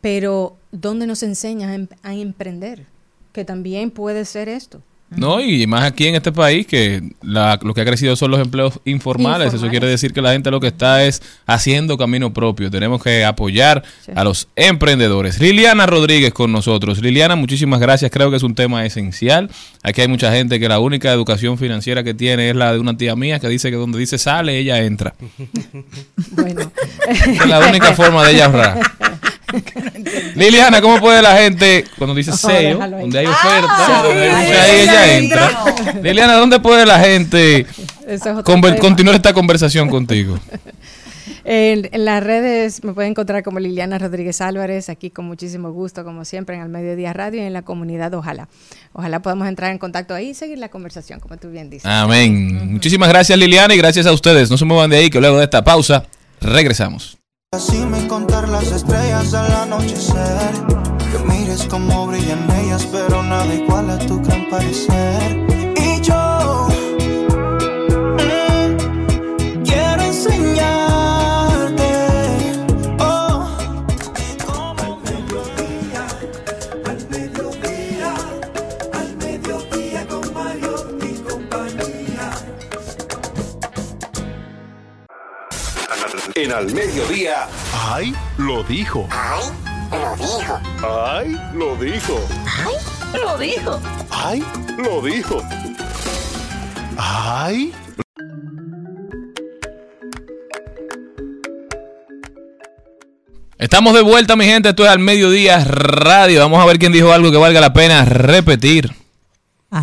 pero ¿dónde nos enseñan a, em- a emprender? Que también puede ser esto. No, y más aquí en este país que la- lo que ha crecido son los empleos informales. Eso quiere decir que la gente lo que está es haciendo camino propio. Tenemos que apoyar Sí. a los emprendedores. Liliana Rodríguez con nosotros. Liliana, muchísimas gracias. Creo que es un tema esencial. Aquí hay mucha gente que la única educación financiera que tiene es la de una tía mía que dice que donde dice sale, ella entra. Bueno, es la única forma de ella ahorrar. Liliana, ¿cómo puede la gente, cuando dice Oh, sello, donde hay oferta, sí. dice Ahí ella entra? Liliana, ¿dónde puede la gente es continuar esta conversación contigo? En, en las redes me pueden encontrar como Liliana Rodríguez Álvarez, aquí con muchísimo gusto, como siempre, en el Mediodía Radio y en la comunidad Ojalá. Ojalá podamos entrar en contacto ahí y seguir la conversación, como tú bien dices. Amén. Muchísimas gracias, Liliana, y gracias a ustedes. No se muevan de ahí, que luego de esta pausa regresamos. Así me contar las estrellas al anochecer. Que mires cómo brillan ellas, pero nada igual a tu gran parecer. En al mediodía. ¡Ay! Lo dijo. ¡Ay! Lo dijo. ¡Ay! Lo dijo. Lo dijo. ¡Ay! Lo dijo. ¡Ay! Estamos de vuelta, mi gente. Esto es al mediodía radio. Vamos a ver quién dijo algo que valga la pena repetir.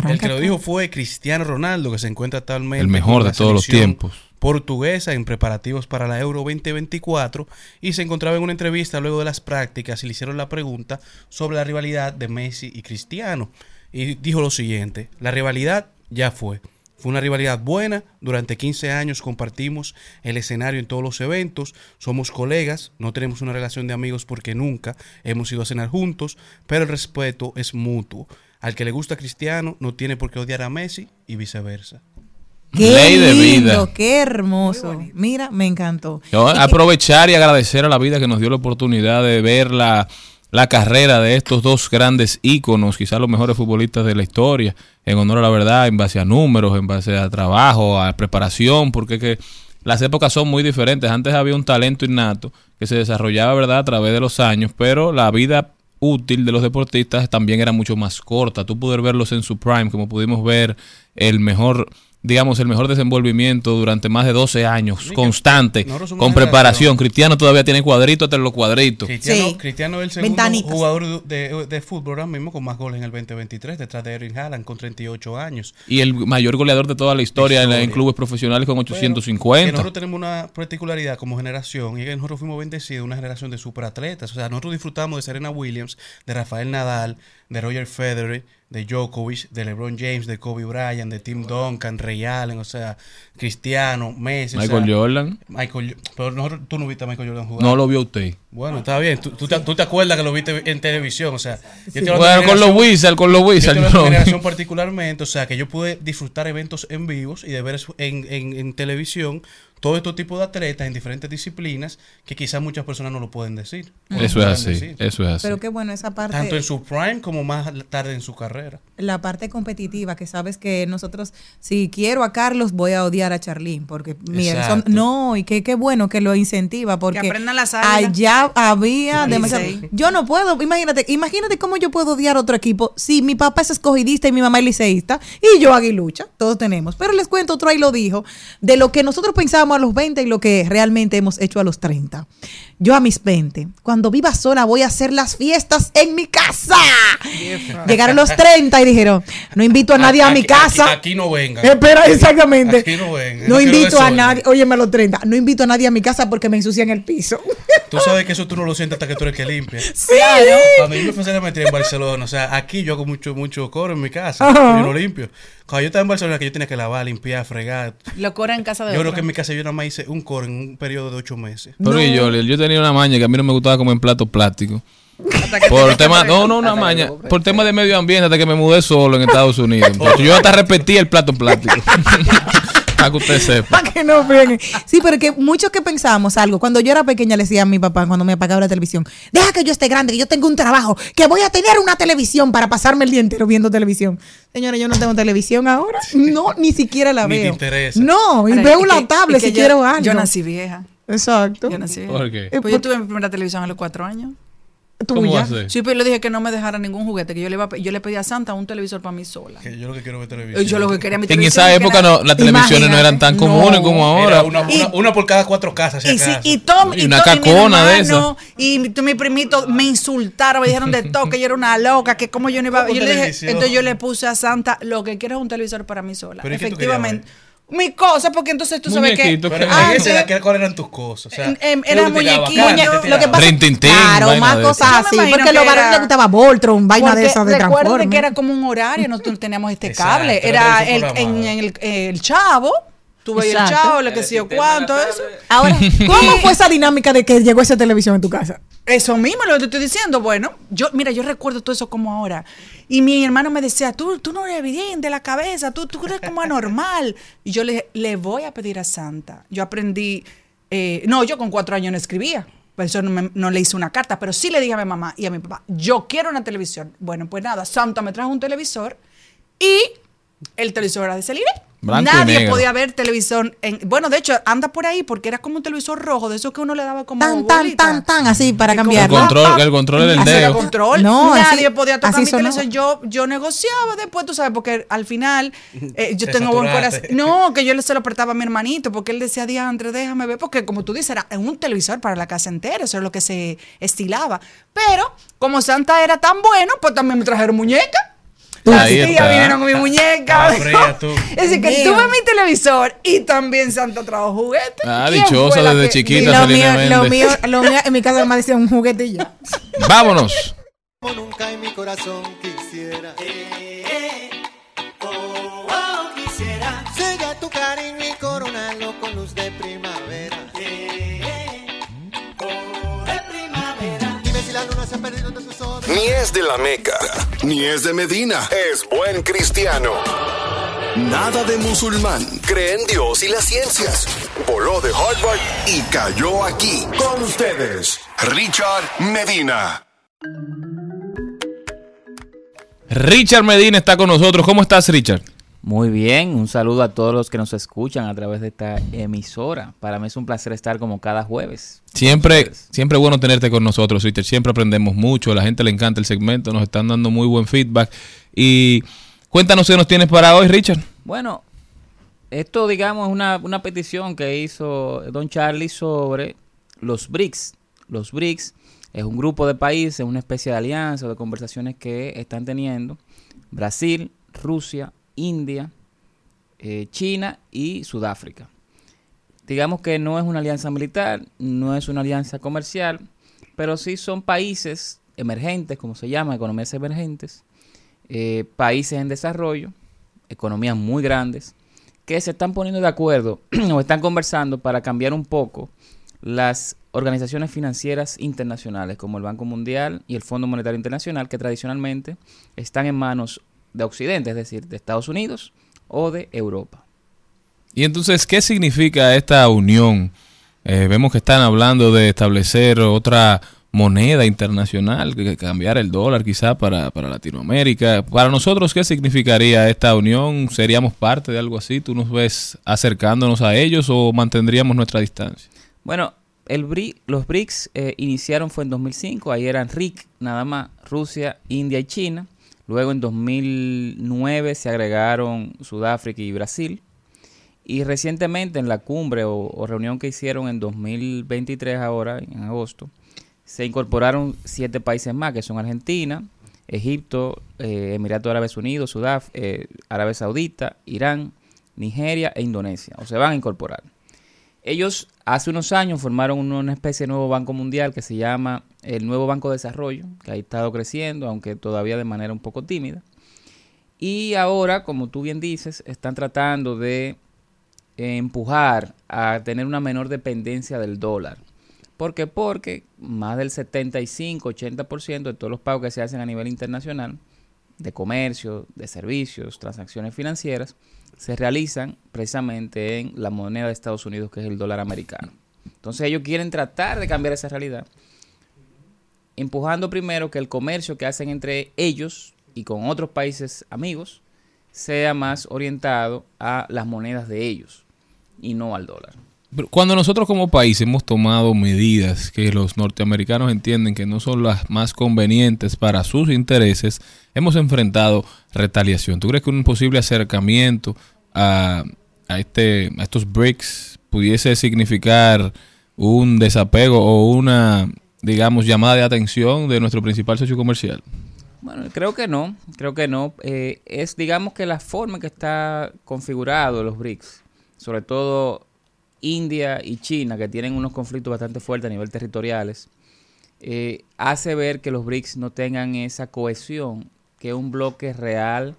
El que lo dijo fue Cristiano Ronaldo, que se encuentra actualmente El mejor de todos los tiempos. Portuguesa en preparativos para la Euro 2024 y se encontraba en una entrevista luego de las prácticas y le hicieron la pregunta sobre la rivalidad de Messi y Cristiano. Y dijo lo siguiente, la rivalidad ya fue. Fue una rivalidad buena, durante 15 años compartimos el escenario en todos los eventos, somos colegas, no tenemos una relación de amigos porque nunca hemos ido a cenar juntos, pero el respeto es mutuo. Al que le gusta a Cristiano no tiene por qué odiar a Messi y viceversa. Qué Ley de vida. qué hermoso. Mira, me encantó. Yo aprovechar y agradecer a la vida que nos dio la oportunidad de ver la, la carrera de estos dos grandes íconos, quizás los mejores futbolistas de la historia, en honor a la verdad, en base a números, en base a trabajo, a preparación, porque es que las épocas son muy diferentes. Antes había un talento innato que se desarrollaba, ¿verdad?, a través de los años, pero la vida útil de los deportistas también era mucho más corta. Tú poder verlos en su prime, como pudimos ver el mejor, digamos, el mejor desenvolvimiento durante más de 12 años, constante, con preparación. Cristiano todavía tiene cuadritos hasta en los cuadritos. Cristiano, Sí. Cristiano es el segundo Ventanitas. jugador de, de fútbol ahora mismo con más goles en el 2023, detrás de Erling Haaland con 38 años. Y el mayor goleador de toda la historia, en, clubes profesionales con Pero que 850. nosotros tenemos una particularidad como generación y es que nosotros fuimos bendecidos, una generación de superatletas. O sea, nosotros disfrutamos de Serena Williams, de Rafael Nadal, de Roger Federer, de Djokovic, de LeBron James, de Kobe Bryant, de Tim Duncan, Ray Allen, o sea, Cristiano, Messi. o Michael sea, Jordan. Michael, pero nosotros- tú no viste a Michael Jordan jugar. No lo vio usted. Bueno, está bien. Tú, tú te, tú te acuerdas que lo viste en televisión, o sea. yo hablando de Bueno, con los Wizards, con los yo Wizards. de no. generación particularmente, o sea, que yo pude disfrutar eventos en vivos y de ver en, en, en televisión todo este tipo de atletas en diferentes disciplinas que quizás muchas personas no lo pueden decir. no Eso es así. decir. Eso es así. Pero qué bueno esa parte. Tanto en su prime como más tarde en su carrera. la parte competitiva, que sabes que nosotros, si quiero a Carlos, voy a odiar a Charlene, porque mira, son- no, y que qué bueno que lo incentiva, porque aprendan las allá había Sí, demasiado. sí. Yo no puedo, imagínate, imagínate cómo yo puedo odiar otro equipo si mi papá es escogidista y mi mamá es liceísta y yo aguilucha, todos tenemos. Pero les cuento, otro ahí lo dijo, de lo que nosotros pensábamos a los 20 y lo que realmente hemos hecho a los 30. Yo a mis 20, cuando viva sola voy a hacer las fiestas en mi casa. Llegaron los 30 y dijeron, no invito a nadie a, mi Aquí- casa. Aquí, aquí no vengan. Espera, exactamente. Aquí no vengan. No invito a nadie, óyeme a los 30, no invito a nadie a mi casa porque me ensucian el piso. Tú sabes que eso tú no lo sientes hasta que tú eres que limpia. Sí. Cuando yo me fui a maestría en Barcelona, o sea, aquí yo hago mucho, mucho coro en mi casa, Ajá. yo no limpio. Cuando yo estaba en Barcelona, que yo tenía que lavar, limpiar, fregar. Lo cobra en casa de Yo creo que en mi casa yo nada más hice un coro en un periodo de ocho meses. Pero y yo, yo tenía una maña que a mí no me gustaba como en plato plástico. Hasta que Por tema, no, no, una maña. Por tema de medio ambiente hasta que me mudé solo en Estados Unidos. Yo hasta repetí el plato en plástico. Para que usted sepa. Para que no freguen. Sí, pero que muchos que pensamos algo. Cuando yo era pequeña le decía a mi papá cuando me apagaba la televisión, deja que yo esté grande, que yo tengo un trabajo, que voy a tener una televisión para pasarme el día entero viendo televisión. Señora, yo no tengo televisión ahora. No, ni siquiera la Ni te veo. interesa. No, y Ahora, veo y una que- tablet y que si yo- quiero algo. Yo nací vieja. Exacto. Yo nací vieja. ¿Por qué? Pues yo tuve mi primera televisión a los cuatro años. ¿Cómo va Tuya. Sí, pero yo le dije que no me dejara ningún juguete, que yo le, iba a yo le pedí a Santa un televisor para mí sola. Que yo lo que quiero ver televisión. Yo lo que quería mi En esa época era- no, las televisiones no eran tan comunes No. como ahora. una, una, Y- una por cada cuatro casas, si Y, sí, y Tom Y y, una to- y mi cacona de hermano, Y mi, mi primito me insultaron, me dijeron de todo, que yo era una loca, que como yo no iba ¿Cómo yo le dije? Entonces yo le puse a Santa, lo que quiero es un televisor para mí sola. ¿Pero y qué tú querías Efectivamente. Mi cosa, porque entonces tú sabes que. Pero, Ah, ¿qué sí. era- ¿Cuáles eran tus cosas? O sea, Em, em, ¿qué era muñequito, lo. Lo que pasa, claro, más cosas así, porque que los varones era- les gustaba Voltron, vaina de esas de recuerden que era como un horario, nosotros teníamos este cable. era el, en, el, el chavo, tú veías el chavo, le que sé yo cuánto, eso. Ahora, ¿cómo fue esa dinámica de que llegó esa televisión en tu casa? Eso mismo lo que te estoy diciendo. Bueno, yo, mira, yo recuerdo todo eso como ahora. Y mi hermano me decía, tú, tú no eres bien de la cabeza, tú, tú eres como anormal. Y yo le le voy a pedir a Santa. Yo aprendí, eh, no, yo con cuatro años no escribía. Por eso no le hice una carta, pero sí le dije a mi mamá y a mi papá, yo quiero una televisión. Bueno, pues nada, Santa me trajo un televisor y el televisor era de Celire. Blanco y Nadie negro. podía ver televisión. En, bueno, de hecho, anda por ahí porque era como un televisor rojo, de esos que uno le daba como Tan, tan, tan, tan, así para como- El cambiarlo. control, el control del dedo. control. No, Nadie así- podía tocar mi teléfono. Yo, yo negociaba después, tú sabes, porque al final eh, yo Te tengo buen corazón. No, que yo le se lo apretaba a mi hermanito, porque él decía, Diandre, déjame ver, porque como tú dices, era un televisor para la casa entera, eso es lo que se estilaba. Pero, como Santa era tan bueno, pues también me trajeron muñeca. Las tías está. vinieron con mi muñeca. Ah, fría tú. Es decir, que tuve mi televisor y también Santa trajo juguetes. Ah, ¿Quién dichosa desde que- chiquita. Y lo mío, lo mío, lo mío, en mi casa me decía un juguete y ya. Vámonos. Como nunca en mi corazón quisiera. quisiera. Ni es de la Meca, ni es de Medina. Es buen cristiano. Nada de musulmán. Cree en Dios y las ciencias. Voló de Harvard y cayó aquí. Con ustedes, Richard Medina. Richard Medina está con nosotros. ¿Cómo estás, Richard? Muy bien, un saludo a todos los que nos escuchan a través de esta emisora. Para mí es un placer estar como cada jueves. Siempre, siempre bueno tenerte con nosotros, Richard. Siempre aprendemos mucho. A la gente le encanta el segmento. Nos están dando muy buen feedback. Y cuéntanos qué nos tienes para hoy, Richard. Bueno, esto digamos es una, una petición que hizo Don Charlie sobre los BRICS. Los BRICS es un grupo de países, una especie de alianza o de conversaciones que están teniendo Brasil, Rusia, India, eh, China y Sudáfrica. Digamos que no es una alianza militar, no es una alianza comercial, pero sí son países emergentes, como se llama, economías emergentes, eh, países en desarrollo, economías muy grandes, que se están poniendo de acuerdo o están conversando para cambiar un poco las organizaciones financieras internacionales como el Banco Mundial y el Fondo Monetario Internacional que tradicionalmente están en manos de Occidente, es decir, de Estados Unidos o de Europa. Y entonces, ¿qué significa esta unión? Eh, vemos que están hablando de establecer otra moneda internacional, cambiar el dólar quizá para, para Latinoamérica. Para nosotros, ¿qué significaría esta unión? ¿Seríamos parte de algo así? ¿Tú nos ves acercándonos a ellos o mantendríamos nuestra distancia? Bueno, el BRI- los BRICS eh, iniciaron fue en 2005, ahí eran RIC, nada más, Rusia, India y China. Luego en 2009 se agregaron Sudáfrica y Brasil. Y recientemente en la cumbre o, reunión que hicieron en 2023 ahora, en agosto, se incorporaron siete países más, que son Argentina, Egipto, eh, Emiratos Árabes Unidos, Sudaf, eh, Arabia Saudita, Irán, Nigeria e Indonesia. O se van a incorporar. Ellos hace unos años formaron una especie de nuevo banco mundial que se llama el Nuevo Banco de Desarrollo, que ha estado creciendo, aunque todavía de manera un poco tímida. Y ahora, como tú bien dices, están tratando de empujar a tener una menor dependencia del dólar. ¿Por qué? Porque más del 75-80% de todos los pagos que se hacen a nivel internacional, de comercio, de servicios, transacciones financieras, se realizan precisamente en la moneda de Estados Unidos, que es el dólar americano. Entonces ellos quieren tratar de cambiar esa realidad, empujando primero que el comercio que hacen entre ellos y con otros países amigos sea más orientado a las monedas de ellos y no al dólar. Cuando nosotros como país hemos tomado medidas que los norteamericanos entienden que no son las más convenientes para sus intereses, hemos enfrentado retaliación. ¿Tú crees que un posible acercamiento a, a este, a estos BRICS pudiese significar un desapego o una, digamos, llamada de atención de nuestro principal socio comercial? Bueno, creo que no, creo que no. Eh, es, digamos que la forma que está configurado los BRICS, sobre todo India y China, que tienen unos conflictos bastante fuertes a nivel territoriales, eh, hace ver que los BRICS no tengan esa cohesión que un bloque real,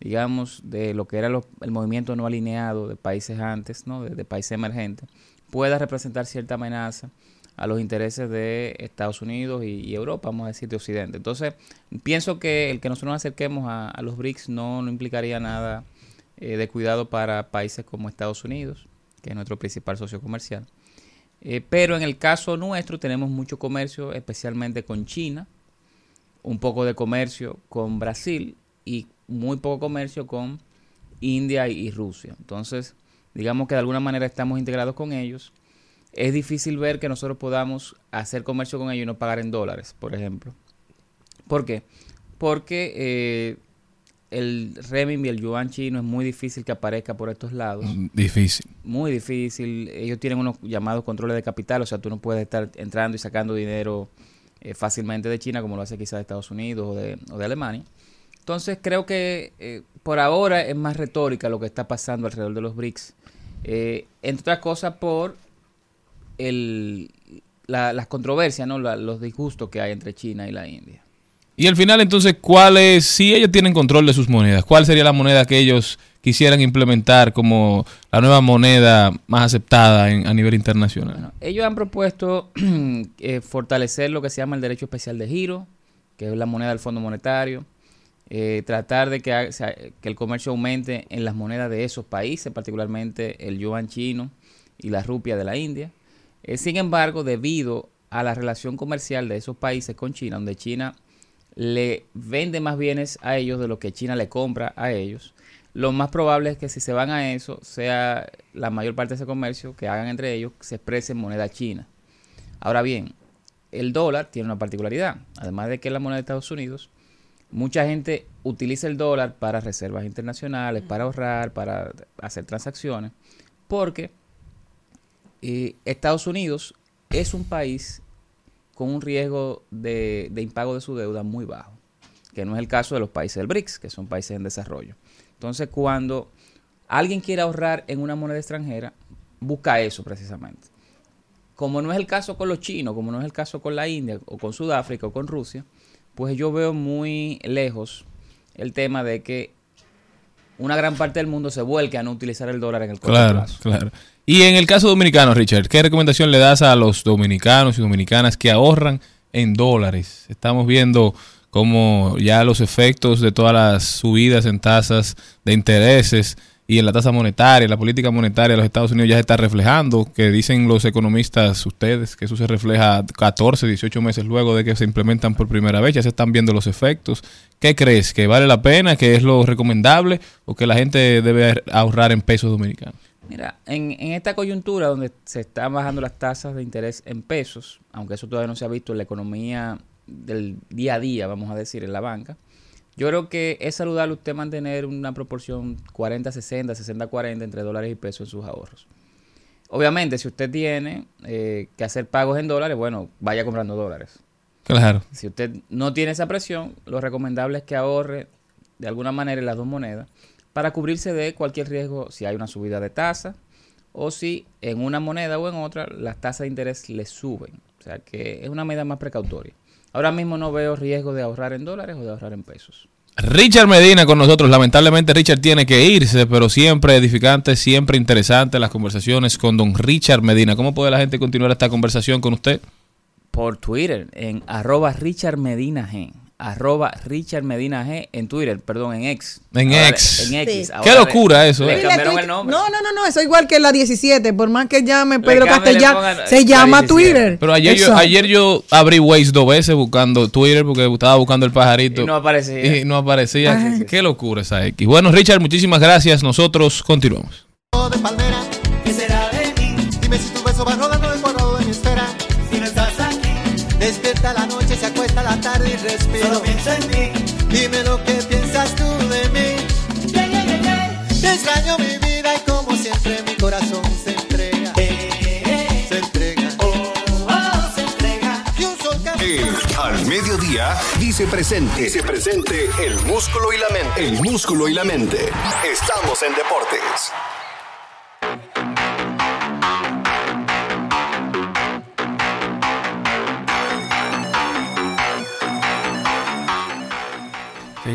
digamos, de lo que era el movimiento no alineado de países antes, ¿no? de, países emergentes, pueda representar cierta amenaza a los intereses de Estados Unidos y, Europa, vamos a decir, de Occidente. Entonces, pienso que el que nosotros nos acerquemos a, los BRICS no, no implicaría nada eh, de cuidado para países como Estados Unidos, que es nuestro principal socio comercial. Eh, pero en el caso nuestro tenemos mucho comercio, especialmente con China, un poco de comercio con Brasil y muy poco comercio con India y, Rusia. Entonces, digamos que de alguna manera estamos integrados con ellos. Es difícil ver que nosotros podamos hacer comercio con ellos y no pagar en dólares, por ejemplo. ¿Por qué? Porque eh, el renminbi, el yuan chino es muy difícil que aparezca por estos lados. Difícil. Muy difícil. Ellos tienen unos llamados controles de capital, o sea, tú no puedes estar entrando y sacando dinero eh, fácilmente de China como lo hace quizás de Estados Unidos o de, o de Alemania. Entonces creo que eh, por ahora es más retórica lo que está pasando alrededor de los BRICS. Eh, entre otras cosas por el, la- las controversias, ¿no? La- los disgustos que hay entre China y la India. Y al final, entonces, ¿cuál es, si ellos tienen control de sus monedas, cuál sería la moneda que ellos quisieran implementar como la nueva moneda más aceptada en- a nivel internacional? Ellos han propuesto eh, fortalecer lo que se llama el derecho especial de giro, que es la moneda del Fondo Monetario, eh, tratar de que, que el comercio aumente en las monedas de esos países, particularmente el yuan chino y la rupia de la India. Eh, sin embargo, debido a la relación comercial de esos países con China, donde China le vende más bienes a ellos de lo que China le compra a ellos, lo más probable es que si se van a eso, sea la mayor parte de ese comercio que hagan entre ellos, se exprese en moneda china. Ahora bien, el dólar tiene una particularidad, además de que es la moneda de Estados Unidos, mucha gente utiliza el dólar para reservas internacionales, para ahorrar, para hacer transacciones, porque eh, Estados Unidos es un país con un riesgo de, de impago de su deuda muy bajo, que no es el caso de los países del BRICS, que son países en desarrollo. Entonces, cuando alguien quiere ahorrar en una moneda extranjera, busca eso precisamente. Como no es el caso con los chinos, como no es el caso con la India, o con Sudáfrica, o con Rusia, pues yo veo muy lejos el tema de que una gran parte del mundo se vuelque a no utilizar el dólar en el corto Claro, plazo. claro. Y en el caso dominicano, Richard, ¿qué recomendación le das a los dominicanos y dominicanas que ahorran en dólares? Estamos viendo cómo ya los efectos de todas las subidas en tasas de intereses y en la tasa monetaria, la política monetaria de los Estados Unidos ya se está reflejando, que dicen los economistas ustedes, que eso se refleja 14, 18 meses luego de que se implementan por primera vez, ya se están viendo los efectos. ¿Qué crees? ¿Que vale la pena? ¿Que es lo recomendable? ¿O que la gente debe ahorrar en pesos dominicanos? Mira, en, en esta coyuntura donde se están bajando las tasas de interés en pesos, aunque eso todavía no se ha visto en la economía del día a día, vamos a decir, en la banca, yo creo que es saludable usted mantener una proporción 40-60, 60-40 entre dólares y pesos en sus ahorros. Obviamente, si usted tiene eh, que hacer pagos en dólares, bueno, vaya comprando dólares. Claro. Si usted no tiene esa presión, lo recomendable es que ahorre de alguna manera en las dos monedas para cubrirse de cualquier riesgo si hay una subida de tasa o si en una moneda o en otra las tasas de interés le suben. O sea que es una medida más precautoria. Ahora mismo no veo riesgo de ahorrar en dólares o de ahorrar en pesos. Richard Medina con nosotros. Lamentablemente Richard tiene que irse, pero siempre edificante, siempre interesante las conversaciones con don Richard Medina. ¿Cómo puede la gente continuar esta conversación con usted? Por Twitter, en arroba Richard Medina G. Arroba Richard Medina G en Twitter, perdón, en X. En Ahora X. En X. Sí. Ahora Qué locura eso, Le eh. cambiaron el nombre. No, no, no, no, eso es igual que la 17. Por más que llame Pedro Castellán, se la llama 17. Twitter. Pero ayer yo, ayer yo abrí Waze dos veces buscando Twitter porque estaba buscando el pajarito. Y no aparecía. Y no aparecía. Ay. Qué locura esa X. Bueno, Richard, muchísimas gracias. Nosotros continuamos. de palmera. ¿Qué será de mí? Dime si tu beso va rodando el cuadrado de mi esfera. Si no estás aquí, despierta la noche, respiro. Solo pienso en ti. Dime lo que piensas tú de mí. Te extraño mi vida y como siempre mi corazón se entrega. Se entrega. se entrega. Y un sol que El Al Mediodía dice presente. Dice presente el músculo y la mente. El músculo y la mente. Estamos en deportes.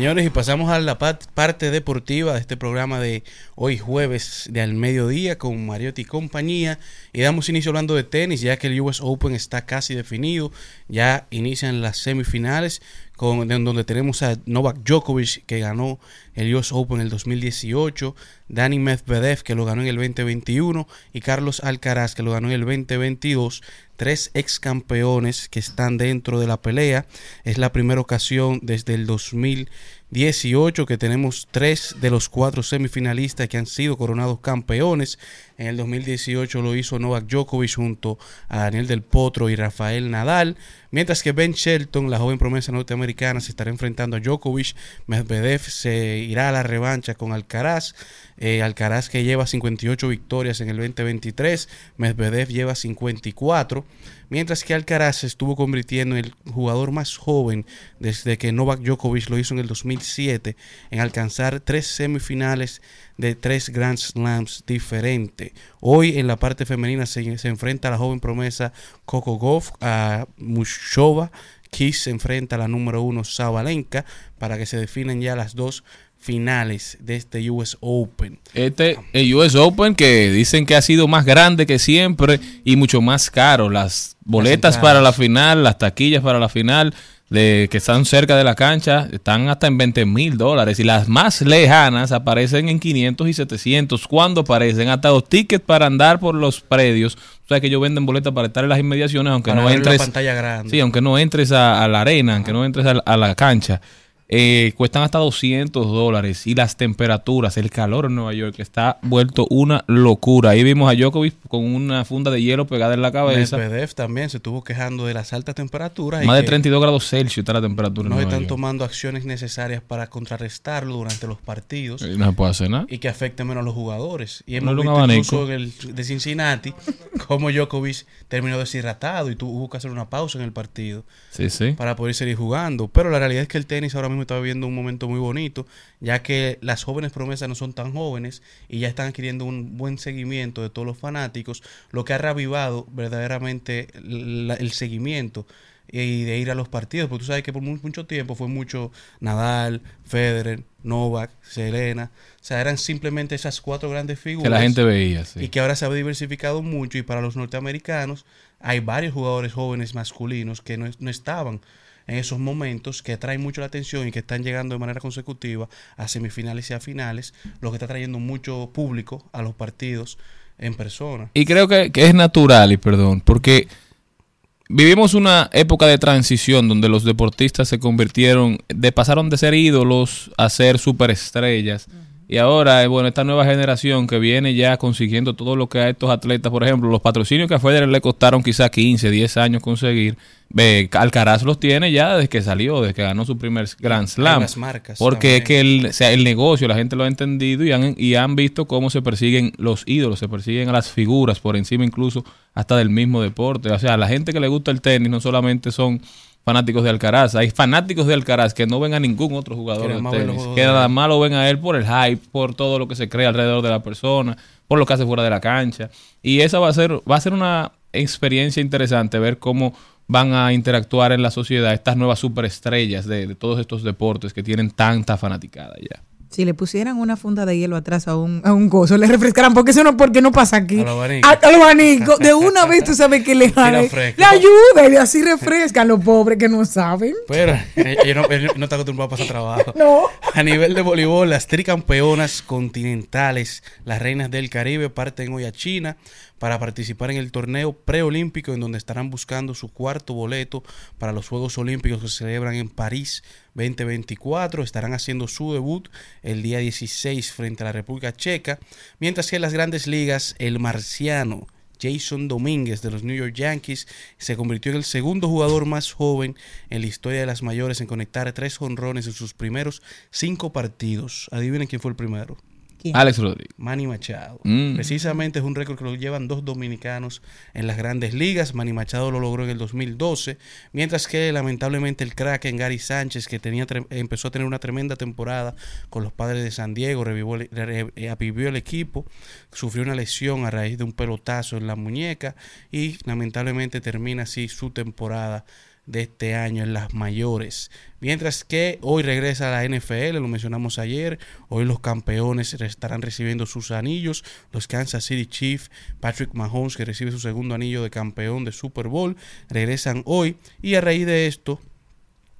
Señores, y pasamos a la parte deportiva de este programa de hoy jueves de al mediodía con Mariotti y compañía. Y damos inicio hablando de tenis, ya que el US Open está casi definido. Ya inician las semifinales, donde tenemos a Novak Djokovic, que ganó el US Open en el 2018, Dani Medvedev, que lo ganó en el 2021, y Carlos Alcaraz, que lo ganó en el 2022 tres ex campeones que están dentro de la pelea. Es la primera ocasión desde el 2018 que tenemos tres de los cuatro semifinalistas que han sido coronados campeones. En el 2018 lo hizo Novak Djokovic junto a Daniel Del Potro y Rafael Nadal. Mientras que Ben Shelton, la joven promesa norteamericana, se estará enfrentando a Djokovic. Medvedev se irá a la revancha con Alcaraz. Eh, Alcaraz que lleva 58 victorias en el 2023, Medvedev lleva 54, mientras que Alcaraz se estuvo convirtiendo en el jugador más joven desde que Novak Djokovic lo hizo en el 2007 en alcanzar tres semifinales de tres Grand Slams diferentes. Hoy en la parte femenina se, enfrenta a la joven promesa Coco Goff a Mushova. Kiss se enfrenta a la número uno Sabalenka para que se definen ya las dos finales de este US Open. Este, el US Open que dicen que ha sido más grande que siempre y mucho más caro. Las boletas para la final, las taquillas para la final, de que están cerca de la cancha, están hasta en 20 mil dólares. Y las más lejanas aparecen en 500 y 700. Cuando aparecen hasta los tickets para andar por los predios sabes que ellos venden boletas para estar en las inmediaciones, aunque Para no ver la entres. pantalla grande. Sí, aunque no entres a, a la arena, aunque no entres a la cancha. Eh, cuestan hasta 200 dólares. Y las temperaturas, el calor en Nueva York está vuelto una locura. Ahí vimos a Djokovic con una funda de hielo pegada en la cabeza. Medvedev también se estuvo quejando de las altas temperaturas. y Más de que 32 grados Celsius está la temperatura en No Nueva están York. tomando acciones necesarias para contrarrestarlo durante los partidos. Y no se puede hacer nada. y que afecte menos a los jugadores. Y hemos un visto abanico. incluso en el de Cincinnati como Djokovic terminó deshidratado y tuvo que hacer una pausa en el partido Sí, sí. para poder seguir jugando. Pero la realidad es que el tenis ahora mismo está viviendo un momento muy bonito, ya que las jóvenes promesas no son tan jóvenes y ya están adquiriendo un buen seguimiento de todos los fanáticos, lo que ha reavivado verdaderamente la- el seguimiento y de ir a los partidos, porque tú sabes que por mu- mucho tiempo fue mucho Nadal, Federer, Novak, Serena, o sea, eran simplemente esas cuatro grandes figuras Que la gente veía, sí. y que ahora se ha diversificado mucho. Y para los norteamericanos hay varios jugadores jóvenes masculinos que no, no estaban en esos momentos que atraen mucho la atención y que están llegando de manera consecutiva a semifinales y a finales, lo que está trayendo mucho público a los partidos en persona. Y creo que, que es natural, y perdón, porque vivimos una época de transición donde los deportistas se convirtieron, de pasaron de ser ídolos a ser superestrellas. Y ahora, eh, bueno, esta nueva generación que viene ya consiguiendo todo lo que a estos atletas, por ejemplo, los patrocinios que a Federer le costaron quizá 15, 10 años conseguir, ve, Alcaraz los tiene ya desde que salió, desde que ganó su primer Grand Slam. las marcas porque es que el, o sea, el negocio, la gente lo ha entendido y han, y han visto cómo se persiguen los ídolos, se persiguen a las figuras por encima incluso hasta del mismo deporte. O sea, la gente que le gusta el tenis no solamente son fanáticos de Alcaraz, hay fanáticos de Alcaraz que no ven a ningún otro jugador de tenis, que nada más lo ven a él por el hype, por todo lo que se crea alrededor de la persona, por lo que hace fuera de la cancha. Y esa va a ser, va a ser una experiencia interesante ver cómo van a interactuar en la sociedad estas nuevas superestrellas de, de todos estos deportes que tienen tanta fanaticada ya. Si le pusieran una funda de hielo atrás a un, a un gozo, le refrescaran, porque eso no, porque no pasa aquí. A- Al abanico. De una vez tú sabes que le, Tira le, ayuda y así refrescan los pobres que no saben. Pero ellos no, ellos no están acostumbrados a pasar trabajo. No. A nivel de voleibol, las tricampeonas continentales, las reinas del Caribe, parten hoy a China para participar en el torneo preolímpico en donde estarán buscando su cuarto boleto para los Juegos Olímpicos que se celebran en París 2024. Estarán haciendo su debut el día 16 frente a la República Checa, mientras que en las grandes ligas, el marciano Jason Domínguez de los New York Yankees se convirtió en el segundo jugador más joven en la historia de las mayores en conectar tres honrones en sus primeros cinco partidos. Adivinen quién fue el primero. Alex Rodríguez. Manny Machado. Mm. Precisamente es un récord que lo llevan dos dominicanos en las grandes ligas. Manny Machado lo logró en el 2012, mientras que lamentablemente el crack en Gary Sánchez, que tenía empezó a tener una tremenda temporada con los padres de San Diego, revivió eh, el equipo, sufrió una lesión a raíz de un pelotazo en la muñeca y lamentablemente termina así su temporada de este año en las mayores. Mientras que hoy regresa la NFL, lo mencionamos ayer, hoy los campeones estarán recibiendo sus anillos, los Kansas City Chiefs, Patrick Mahomes que recibe su segundo anillo de campeón de Super Bowl, regresan hoy y a raíz de esto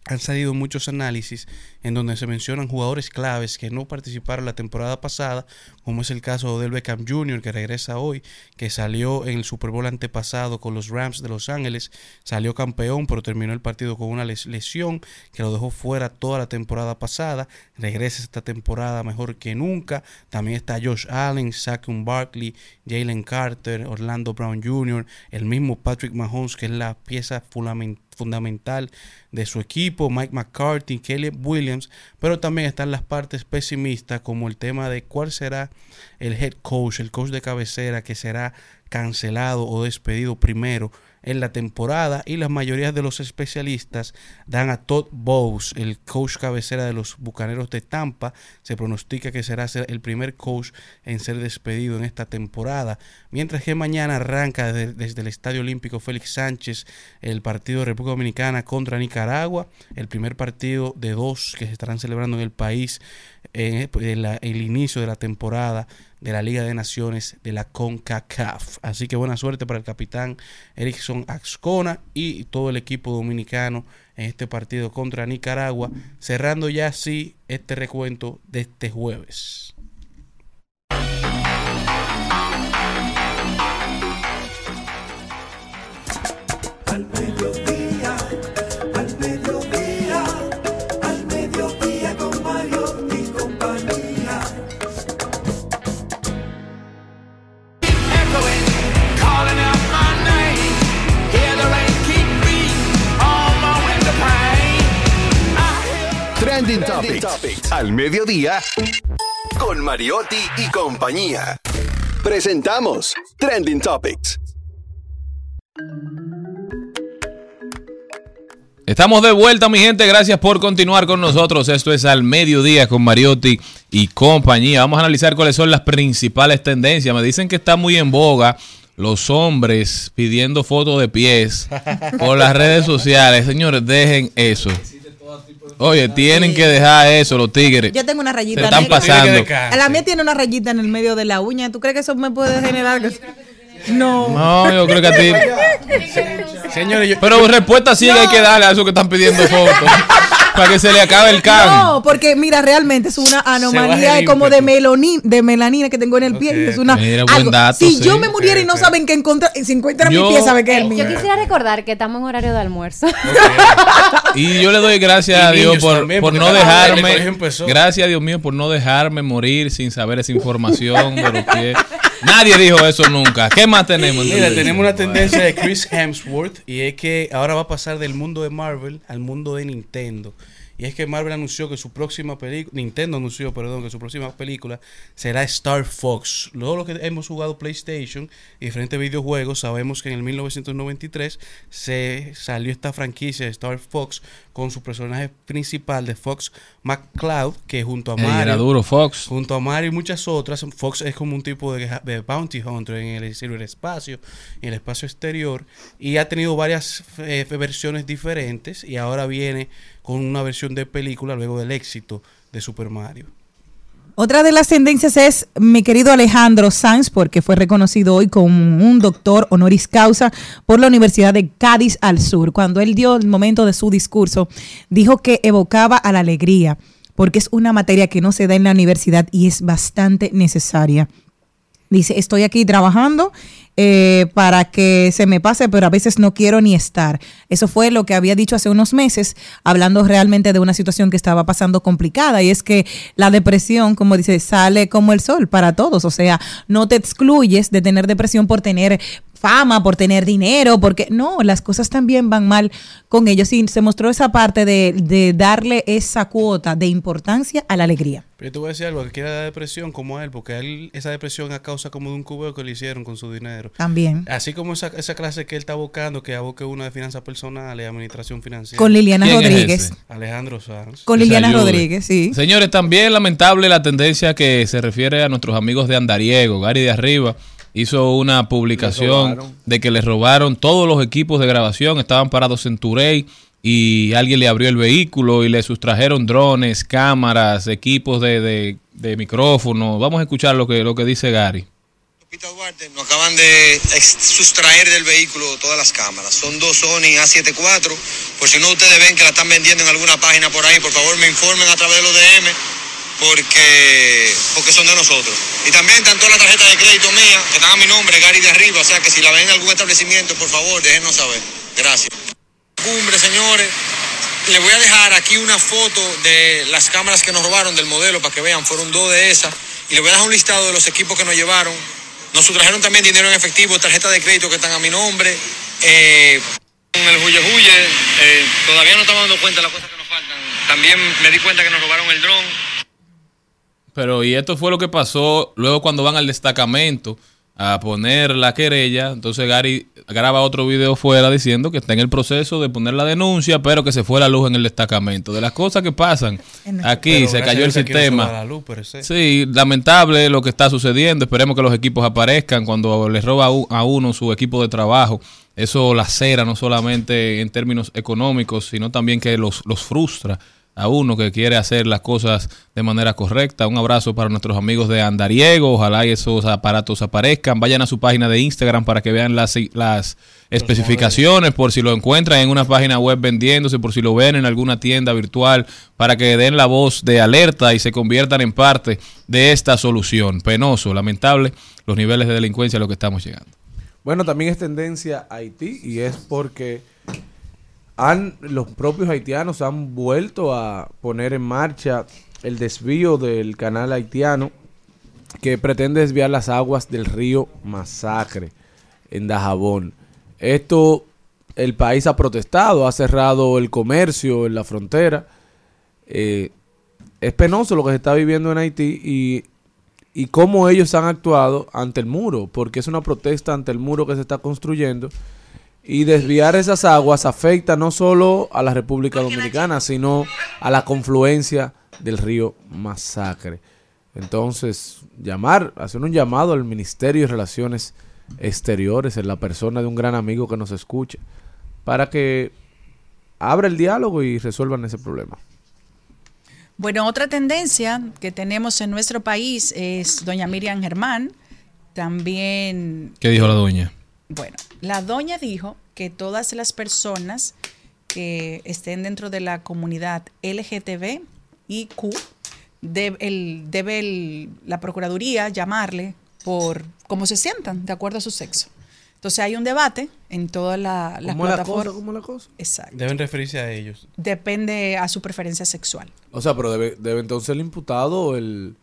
han salido muchos análisis en donde se mencionan jugadores claves que no participaron la temporada pasada, como es el caso de Odell Beckham Jr., que regresa hoy, que salió en el Super Bowl antepasado con los Rams de Los Ángeles, salió campeón, pero terminó el partido con una les- lesión que lo dejó fuera toda la temporada pasada, regresa esta temporada mejor que nunca. También está Josh Allen, Saquon Barkley, Jalen Carter, Orlando Brown Jr., el mismo Patrick Mahomes, que es la pieza fundament- fundamental de su equipo, Mike McCarthy, Kelly Williams, pero también están las partes pesimistas como el tema de cuál será el head coach, el coach de cabecera que será cancelado o despedido primero en la temporada y la mayoría de los especialistas dan a Todd Bowles, el coach cabecera de los Bucaneros de Tampa, se pronostica que será ser el primer coach en ser despedido en esta temporada, mientras que mañana arranca desde, desde el Estadio Olímpico Félix Sánchez el partido de República Dominicana contra Nicaragua, el primer partido de dos que se estarán celebrando en el país en en la- el inicio de la temporada de la Liga de Naciones de la CONCACAF. Así que buena suerte para el capitán Erickson Axcona y todo el equipo dominicano en este partido contra Nicaragua, cerrando ya así este recuento de este jueves. Trending Topics. Al mediodía. Con Mariotti y compañía. Presentamos Trending Topics. Estamos de vuelta, mi gente. Gracias por continuar con nosotros. Esto es Al Mediodía con Mariotti y compañía. Vamos a analizar cuáles son las principales tendencias. Me dicen que está muy en boga los hombres pidiendo fotos de pies por las redes sociales. Señores, dejen eso. Oye, tienen que dejar eso, los tigres. Yo tengo una rayita Se están negra. pasando. A la mía tiene una rayita en el medio de la uña. ¿Tú crees que eso me puede generar? No. No, yo creo que a ti. Señores, yo- Pero respuesta sí que hay que darle a esos que están pidiendo fotos. para que se le acabe el can. No, porque mira, realmente es una anomalía como de, ímpetu. meloni- de melanina que tengo en el pie. y es una, Mira, buen algo- dato, si sí. yo me muriera y no saben que encontrar, si encuentran Yo- mi pie, saben que es el mío. Yo quisiera recordar que estamos en horario de almuerzo. Y yo le doy gracias a Dios por, también, por no dejarme. Gracias a Dios mío por no dejarme morir sin saber esa información de los pies. Nadie dijo eso nunca. ¿Qué más tenemos? Mira, entonces? tenemos una tendencia de Chris Hemsworth y es que ahora va a pasar del mundo de Marvel al mundo de Nintendo. Y es que Marvel anunció que su próxima película, Nintendo anunció, perdón, que su próxima película será Star Fox. Luego lo que hemos jugado PlayStation y diferentes videojuegos, sabemos que en el 1993 se salió esta franquicia de Star Fox con su personaje principal de Fox McCloud, que junto a Mario era duro, Fox. Junto a Mario y muchas otras, Fox es como un tipo de, de bounty hunter en el ciberespacio, en el espacio exterior, y ha tenido varias eh, versiones diferentes, y ahora viene con una versión de película luego del éxito de Super Mario. Otra de las tendencias es mi querido Alejandro Sanz, porque fue reconocido hoy como un doctor honoris causa por la Universidad de Cádiz al Sur. Cuando él dio el momento de su discurso, dijo que evocaba a la alegría, porque es una materia que no se da en la universidad y es bastante necesaria. Dice, estoy aquí trabajando eh, para que se me pase, pero a veces no quiero ni estar. Eso fue lo que había dicho hace unos meses, hablando realmente de una situación que estaba pasando complicada, y es que la depresión, como dice, sale como el sol para todos. O sea, no te excluyes de tener depresión por tener fama, por tener dinero, porque no, las cosas también van mal con ellos. Y se mostró esa parte de, de darle esa cuota de importancia a la alegría. Pero yo te voy a decir algo, que quiera la depresión como a él, porque a él esa depresión a causa como de un cubo que le hicieron con su dinero. También. Así como esa, esa clase que él está abocando, que aboque una de finanzas personales y administración financiera. Con Liliana ¿Quién es Rodríguez. Alejandro Sanz. Con Liliana. Rodríguez, sí. Señores, también lamentable la tendencia que se refiere a nuestros amigos de Andariego. Gary de Arriba hizo una publicación de que les robaron todos los equipos de grabación, estaban parados en Turey y alguien le abrió el vehículo y le sustrajeron drones, cámaras, equipos de, de, de micrófono. Vamos a escuchar lo que, lo que dice Gary. Nos acaban de sustraer del vehículo todas las cámaras. Son dos Sony A74. Por si no ustedes ven que la están vendiendo en alguna página por ahí, por favor me informen a través de los DM porque, porque son de nosotros. Y también están todas las tarjetas de crédito mía, que están a mi nombre, Gary de arriba. O sea que si la ven en algún establecimiento, por favor, déjenos saber. Gracias. Cumbre, señores. Le voy a dejar aquí una foto de las cámaras que nos robaron del modelo para que vean, fueron dos de esas. Y le voy a dejar un listado de los equipos que nos llevaron. Nos sustrajeron también dinero en efectivo, tarjetas de crédito que están a mi nombre. Eh, con el huye huye, eh, todavía no estamos dando cuenta de las cosas que nos faltan. También me di cuenta que nos robaron el dron. Pero y esto fue lo que pasó luego cuando van al destacamento a poner la querella. Entonces Gary graba otro video fuera diciendo que está en el proceso de poner la denuncia, pero que se fue la luz en el destacamento. De las cosas que pasan aquí, Pero se cayó el sistema. va la luz, pero sí. Sí, lamentable lo que está sucediendo. Esperemos que los equipos aparezcan cuando les roba a uno su equipo de trabajo. Eso lacera no solamente en términos económicos, sino también que los, los frustra a uno que quiere hacer las cosas de manera correcta. Un abrazo para nuestros amigos de Andariego. Ojalá esos aparatos aparezcan. Vayan a su página de Instagram para que vean las, las especificaciones, por si lo encuentran en una página web vendiéndose, por si lo ven en alguna tienda virtual, para que den la voz de alerta y se conviertan en parte de esta solución. Penoso, lamentable, los niveles de delincuencia a los que estamos llegando. Bueno, también es tendencia a Haití y es porque han los propios haitianos han vuelto a poner en marcha el desvío del canal haitiano que pretende desviar las aguas del río Masacre en Dajabón. Esto el país ha protestado, ha cerrado el comercio en la frontera. Eh, es penoso lo que se está viviendo en Haití y, y cómo ellos han actuado ante el muro, porque es una protesta ante el muro que se está construyendo. Y desviar esas aguas afecta no solo a la República Dominicana, sino a la confluencia del río Masacre. Entonces, llamar, hacer un llamado al Ministerio de Relaciones Exteriores, en la persona de un gran amigo que nos escucha, para que abra el diálogo y resuelvan ese problema. Bueno, otra tendencia que tenemos en nuestro país es doña Miriam Germán. También, ¿Qué dijo la doña? Bueno, la doña dijo que todas las personas que estén dentro de la comunidad LGTB y Q, debe, el- debe el- la Procuraduría llamarle por cómo se sientan, de acuerdo a su sexo. Entonces hay un debate en todas la- las ¿Cómo es la plataformas. cosa? ¿Cómo es la cosa? Exacto. Deben referirse a ellos. Depende a su preferencia sexual. O sea, pero debe, debe entonces el imputado el...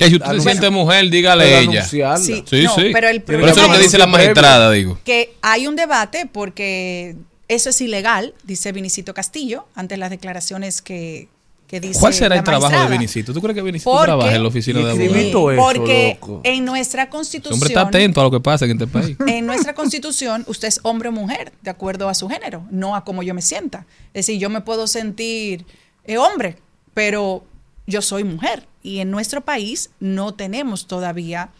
Que si usted se siente mujer, dígale Pero ella. Sí, Sí, no, sí. pero el Pero eso es lo que dice la magistrada, digo. que hay un debate porque eso es ilegal, dice Vinicito Castillo, ante las declaraciones que, que dice ¿Cuál será la el trabajo de. Vinicito? ¿Tú crees que Vinicito Porque- trabaja en la oficina de abogados? Porque loco. en nuestra constitución, hombre está atento a lo que pasa en este país. en nuestra constitución, usted es hombre o mujer, de acuerdo a su género, no a cómo yo me sienta. Es decir, yo me puedo sentir eh, hombre, pero yo soy mujer. Y en nuestro país no tenemos todavía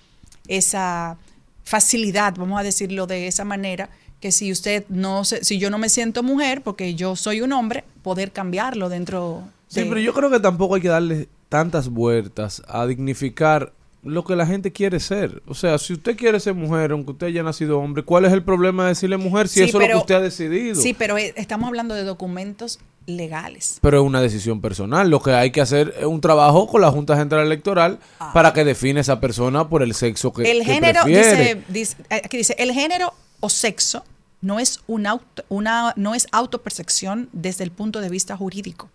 esa facilidad, vamos a decirlo de esa manera, que si usted no se, si yo no me siento mujer, porque yo soy un hombre, poder cambiarlo dentro Sí, de- pero yo creo que tampoco hay que darle tantas vueltas a dignificar lo que la gente quiere ser. O sea, si usted quiere ser mujer, aunque usted haya nacido hombre, ¿cuál es el problema de decirle mujer si Sí, eso es lo que usted ha decidido? Sí, pero eh, estamos hablando de documentos legales. Pero es una decisión personal. Lo que hay que hacer es un trabajo con la Junta Central Electoral para que define esa persona por el sexo que, Ah. el que género prefiere. dice, dice- eh, aquí dice el género o sexo no es una auto, una no es autopercepción desde el punto de vista jurídico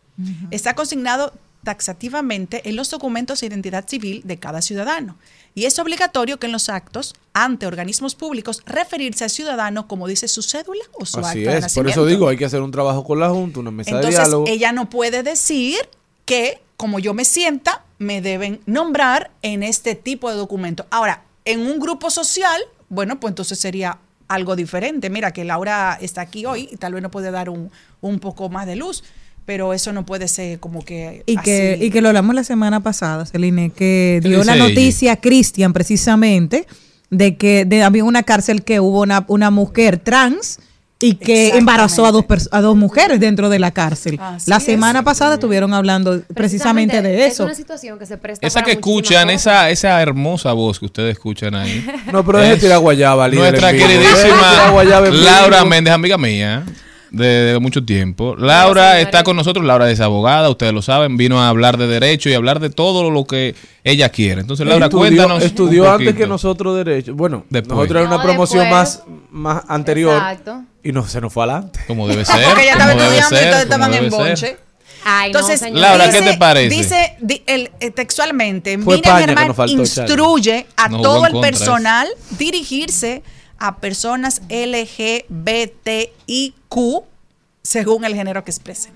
está consignado taxativamente en los documentos de identidad civil de cada ciudadano y es obligatorio que en los actos ante organismos públicos referirse al ciudadano como dice su cédula o su Así acta de es. Por eso digo, hay que hacer un trabajo con la Junta, una mesa de Entonces, diálogo. ella no puede decir que, como yo me sienta, me deben nombrar en este tipo de documento. Ahora, en un grupo social, bueno, pues entonces sería algo diferente. Mira que Laura está aquí hoy y tal vez no puede dar un, un poco más de luz, pero eso no puede ser como que... Y que, así. y que lo hablamos la semana pasada, Celine, que ¿Qué dio la ella? noticia Cristian precisamente de que de, había una cárcel que hubo una, una mujer trans y que embarazó a dos, a dos mujeres dentro de la cárcel. Así la es. semana pasada estuvieron hablando precisamente de Es eso. una situación que se presta Esa para que escuchan, cosas. esa, esa hermosa voz que ustedes escuchan ahí. No, pero deje es tirar guayaba, líder Nuestra queridísima. Laura Méndez, amiga mía. De, de mucho tiempo. Laura está con nosotros, Laura es abogada, ustedes lo saben, vino a hablar de derecho y hablar de todo lo que ella quiere. Entonces, Laura, estudió, cuéntanos. Estudió un antes que nosotros derecho. Bueno, Después. nosotros era una No, promoción después. más, más anterior Exacto. y no se nos fue adelante. Como debe ser. Porque ella estaba como debe estudiando y ser, todos como estaban en debe ser. bonche. Ay, Entonces. Laura, ¿qué dice- te parece? Dice di- el, eh, textualmente, Fue que Germán faltó, instruye a No todo el contra, personal dirigirse a personas LGBTIQ según el género que expresen.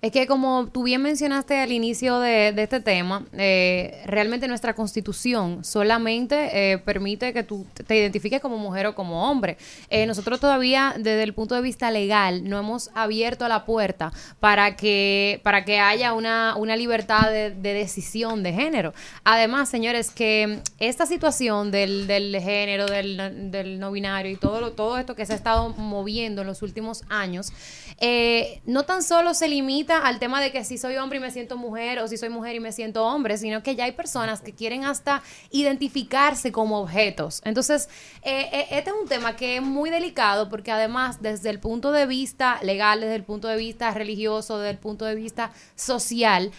Es que como tú bien mencionaste al inicio de, este tema, eh, realmente nuestra constitución solamente eh, permite que tú te identifiques como mujer o como hombre. Eh, nosotros todavía, desde el punto de vista legal, no hemos abierto la puerta para que, para que haya una, una libertad de, de decisión de género. Además, señores, que esta situación del, del género, del, del no binario y todo, lo, todo esto que se ha estado moviendo en los últimos años, eh, no tan solo se limita al tema de que si soy hombre y me siento mujer o si soy mujer y me siento hombre, sino que ya hay personas que quieren hasta identificarse como objetos. Entonces, eh, eh, este es un tema que es muy delicado porque además desde el punto de vista legal, desde el punto de vista religioso, desde el punto de vista social,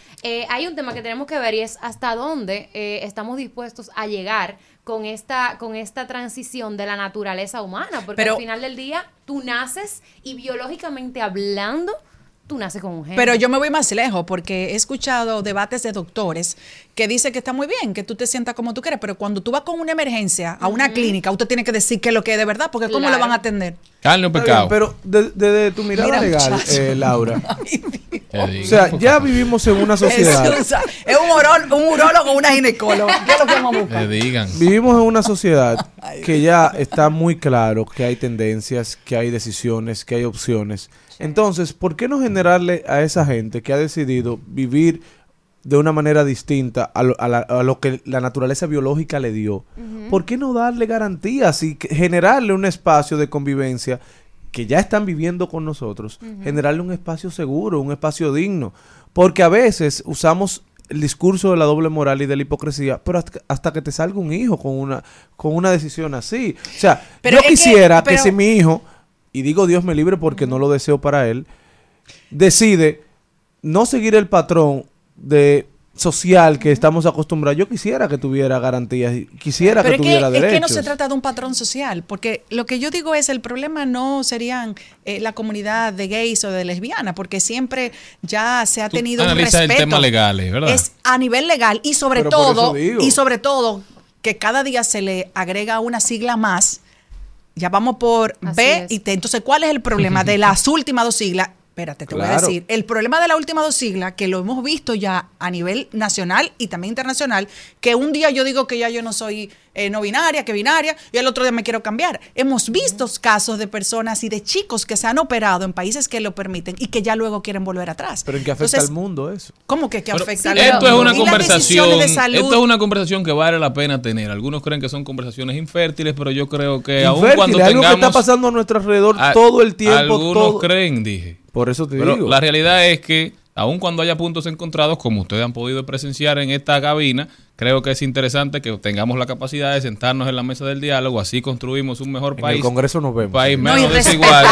hay un tema que tenemos que ver y es hasta dónde estamos dispuestos a llegar con esta, con esta transición de la naturaleza humana, porque Pero- al final del día tú naces y biológicamente hablando, tú naces con un género. Pero yo me voy más lejos porque he escuchado debates de doctores que dicen que está muy bien, que tú te sientas como tú quieres, pero cuando tú vas con una emergencia a una clínica, usted tiene que decir qué es lo que es de verdad, porque ¿cómo Claro. le van a atender? Carne o pecado. bien, pero desde de, tu mirada Mira, legal, eh, Laura. O sea, porque- ya vivimos en una sociedad. Es un, urol- un urólogo o una ginecóloga. ¿Qué es lo que vamos a buscar? Digan. Vivimos en una sociedad que ya está muy claro que hay tendencias, que hay decisiones, que hay opciones. Entonces, ¿por qué no generarle a esa gente que ha decidido vivir de una manera distinta a lo, a la- a lo que la naturaleza biológica le dio? ¿Por qué no darle garantías y que- generarle un espacio de convivencia que ya están viviendo con nosotros, generarle un espacio seguro, un espacio digno? Porque a veces usamos el discurso de la doble moral y de la hipocresía, pero hasta, hasta que te salga un hijo con una, con una decisión así. O sea, Pero yo que- quisiera que, pero- si mi hijo, y digo Dios me libre porque no lo deseo para él, decide no seguir el patrón de social que estamos acostumbrados. Yo quisiera que tuviera garantías, quisiera Pero que es que, tuviera es derechos. que no se trata de un patrón social, porque lo que yo digo es el problema no serían eh, la comunidad de gays o de lesbianas, porque siempre ya se ha Tú tenido un analizas el respeto. tema legal, ¿eh? ¿verdad? Es a nivel legal y sobre Pero todo y sobre todo que cada día se le agrega una sigla más. Ya vamos por Así B es. y T. Entonces, ¿cuál es el problema de las últimas dos siglas? Espérate, te voy a decir. El problema de la última dos siglas, que lo hemos visto ya a nivel nacional y también internacional, que un día yo digo que ya yo no soy eh, no binaria, que binaria, y el otro día me quiero cambiar. Hemos visto casos de personas y de chicos que se han operado en países que lo permiten y que ya luego quieren volver atrás. Pero en qué afecta Entonces, al mundo eso. ¿Cómo que, que Pero afecta al esto es mundo? una Y las conversación, decisiones de salud. esto es una conversación que vale la pena tener. Algunos creen que son conversaciones infértiles, pero yo creo que Infértil, cuando es algo que tengamos está pasando a nuestro alrededor a- todo el tiempo. algunos todo- creen, dije. Por eso te Pero digo. la realidad es que, aun cuando haya puntos encontrados, como ustedes han podido presenciar en esta cabina, creo que es interesante que tengamos la capacidad de sentarnos en la mesa del diálogo, así construimos un mejor en país. el Congreso nos vemos. país No, y menos desigual.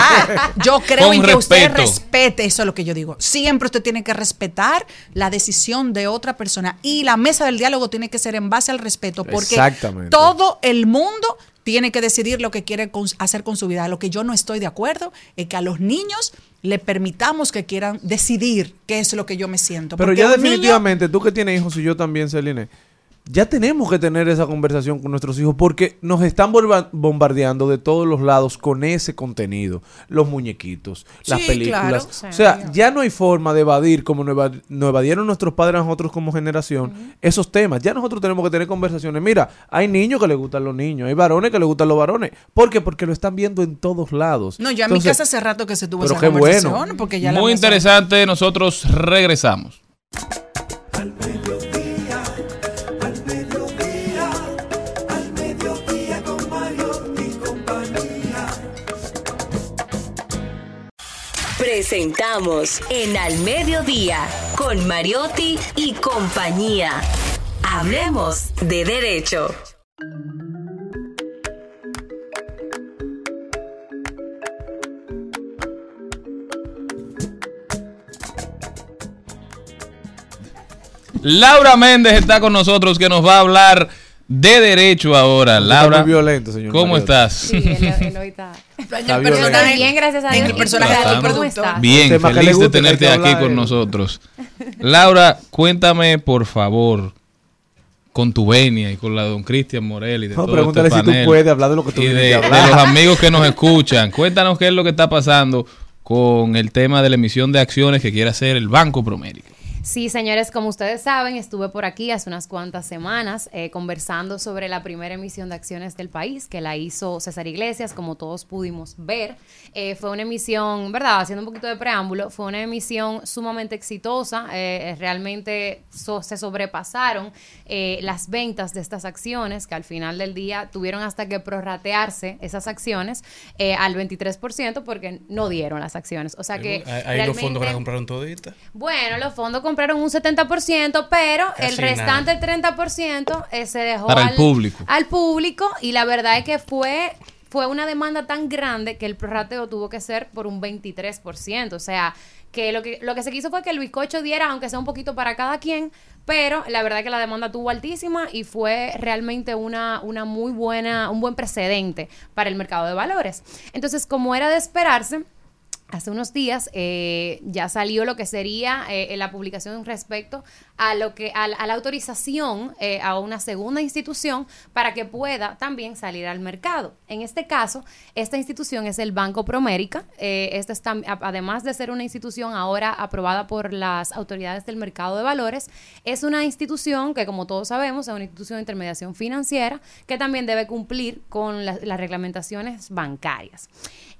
Yo creo en que usted respete, eso es lo que yo digo. Siempre usted tiene que respetar la decisión de otra persona y la mesa del diálogo tiene que ser en base al respeto, porque Exactamente. todo el mundo tiene que decidir lo que quiere con- hacer con su vida. Lo que yo no estoy de acuerdo es que a los niños le permitamos que quieran decidir qué es lo que yo me siento. Pero Porque ya niño- definitivamente, tú que tienes hijos y yo también, Celine, ya tenemos que tener esa conversación con nuestros hijos porque nos están bomba- bombardeando de todos los lados con ese contenido. Los muñequitos, las películas. claro. O sea, ya no hay forma de evadir como nos eva- nos evadieron nuestros padres a nosotros como generación esos temas. Ya nosotros tenemos que tener conversaciones. Mira, hay niños que les gustan los niños, hay varones que les gustan los varones. ¿Por qué? Porque lo están viendo en todos lados. No, yo en mi casa hace rato que se tuvo pero esa qué bueno. conversación. Porque ya Muy interesante, nosotros regresamos. Presentamos en Al Mediodía con Mariotti y compañía. Hablemos de derecho. Laura Méndez está con nosotros que nos va a hablar de derecho ahora. Está Laura, muy violento, señor ¿cómo estás? Sí, hoy está. Está Bien, gracias a en Dios. el personaje ¿Y tú, del ¿Cómo productor. estás? Bien, feliz de tenerte aquí hablar, con nosotros. Laura, cuéntame por favor con tu venia y con la de don Cristian Morel y de No, todo pregúntale este si tú panel puedes hablar de lo que tú y de, que de hablar. los amigos que nos escuchan. Cuéntanos qué es lo que está pasando con el tema de la emisión de acciones que quiere hacer el Banco Promérica. Sí, señores, como ustedes saben, estuve por aquí hace unas cuantas semanas eh, conversando sobre la primera emisión de acciones del país, que la hizo César Iglesias, como todos pudimos ver. Eh, fue una emisión, ¿verdad? Haciendo un poquito de preámbulo, fue una emisión sumamente exitosa. eh, realmente so- se sobrepasaron las ventas de estas acciones, que al final del día tuvieron hasta que prorratearse esas acciones al 23% porque no dieron las acciones. O sea que... Ahí los fondos que la compraron toditas. bueno, los fondos compraron un 70%, pero Casi el restante 30% eh, se dejó Para el al, público. al público y la verdad es que fue fue una demanda tan grande que el prorrateo tuvo que ser por un 23%, o sea, que lo que lo que se quiso fue que el bizcocho diera aunque sea un poquito para cada quien, pero la verdad que la demanda tuvo altísima y fue realmente una, una muy buena, un buen precedente para el mercado de valores. Entonces, como era de esperarse, Hace unos días eh, ya salió lo que sería eh, la publicación respecto a lo que a, la- autorización eh, a una segunda institución para que pueda también salir al mercado. En este caso, esta institución es el Banco Promérica. Esta es tam- a- además de ser una institución ahora aprobada por las autoridades del mercado de valores, es una institución que, como todos sabemos, es una institución de intermediación financiera que también debe cumplir con las reglamentaciones bancarias.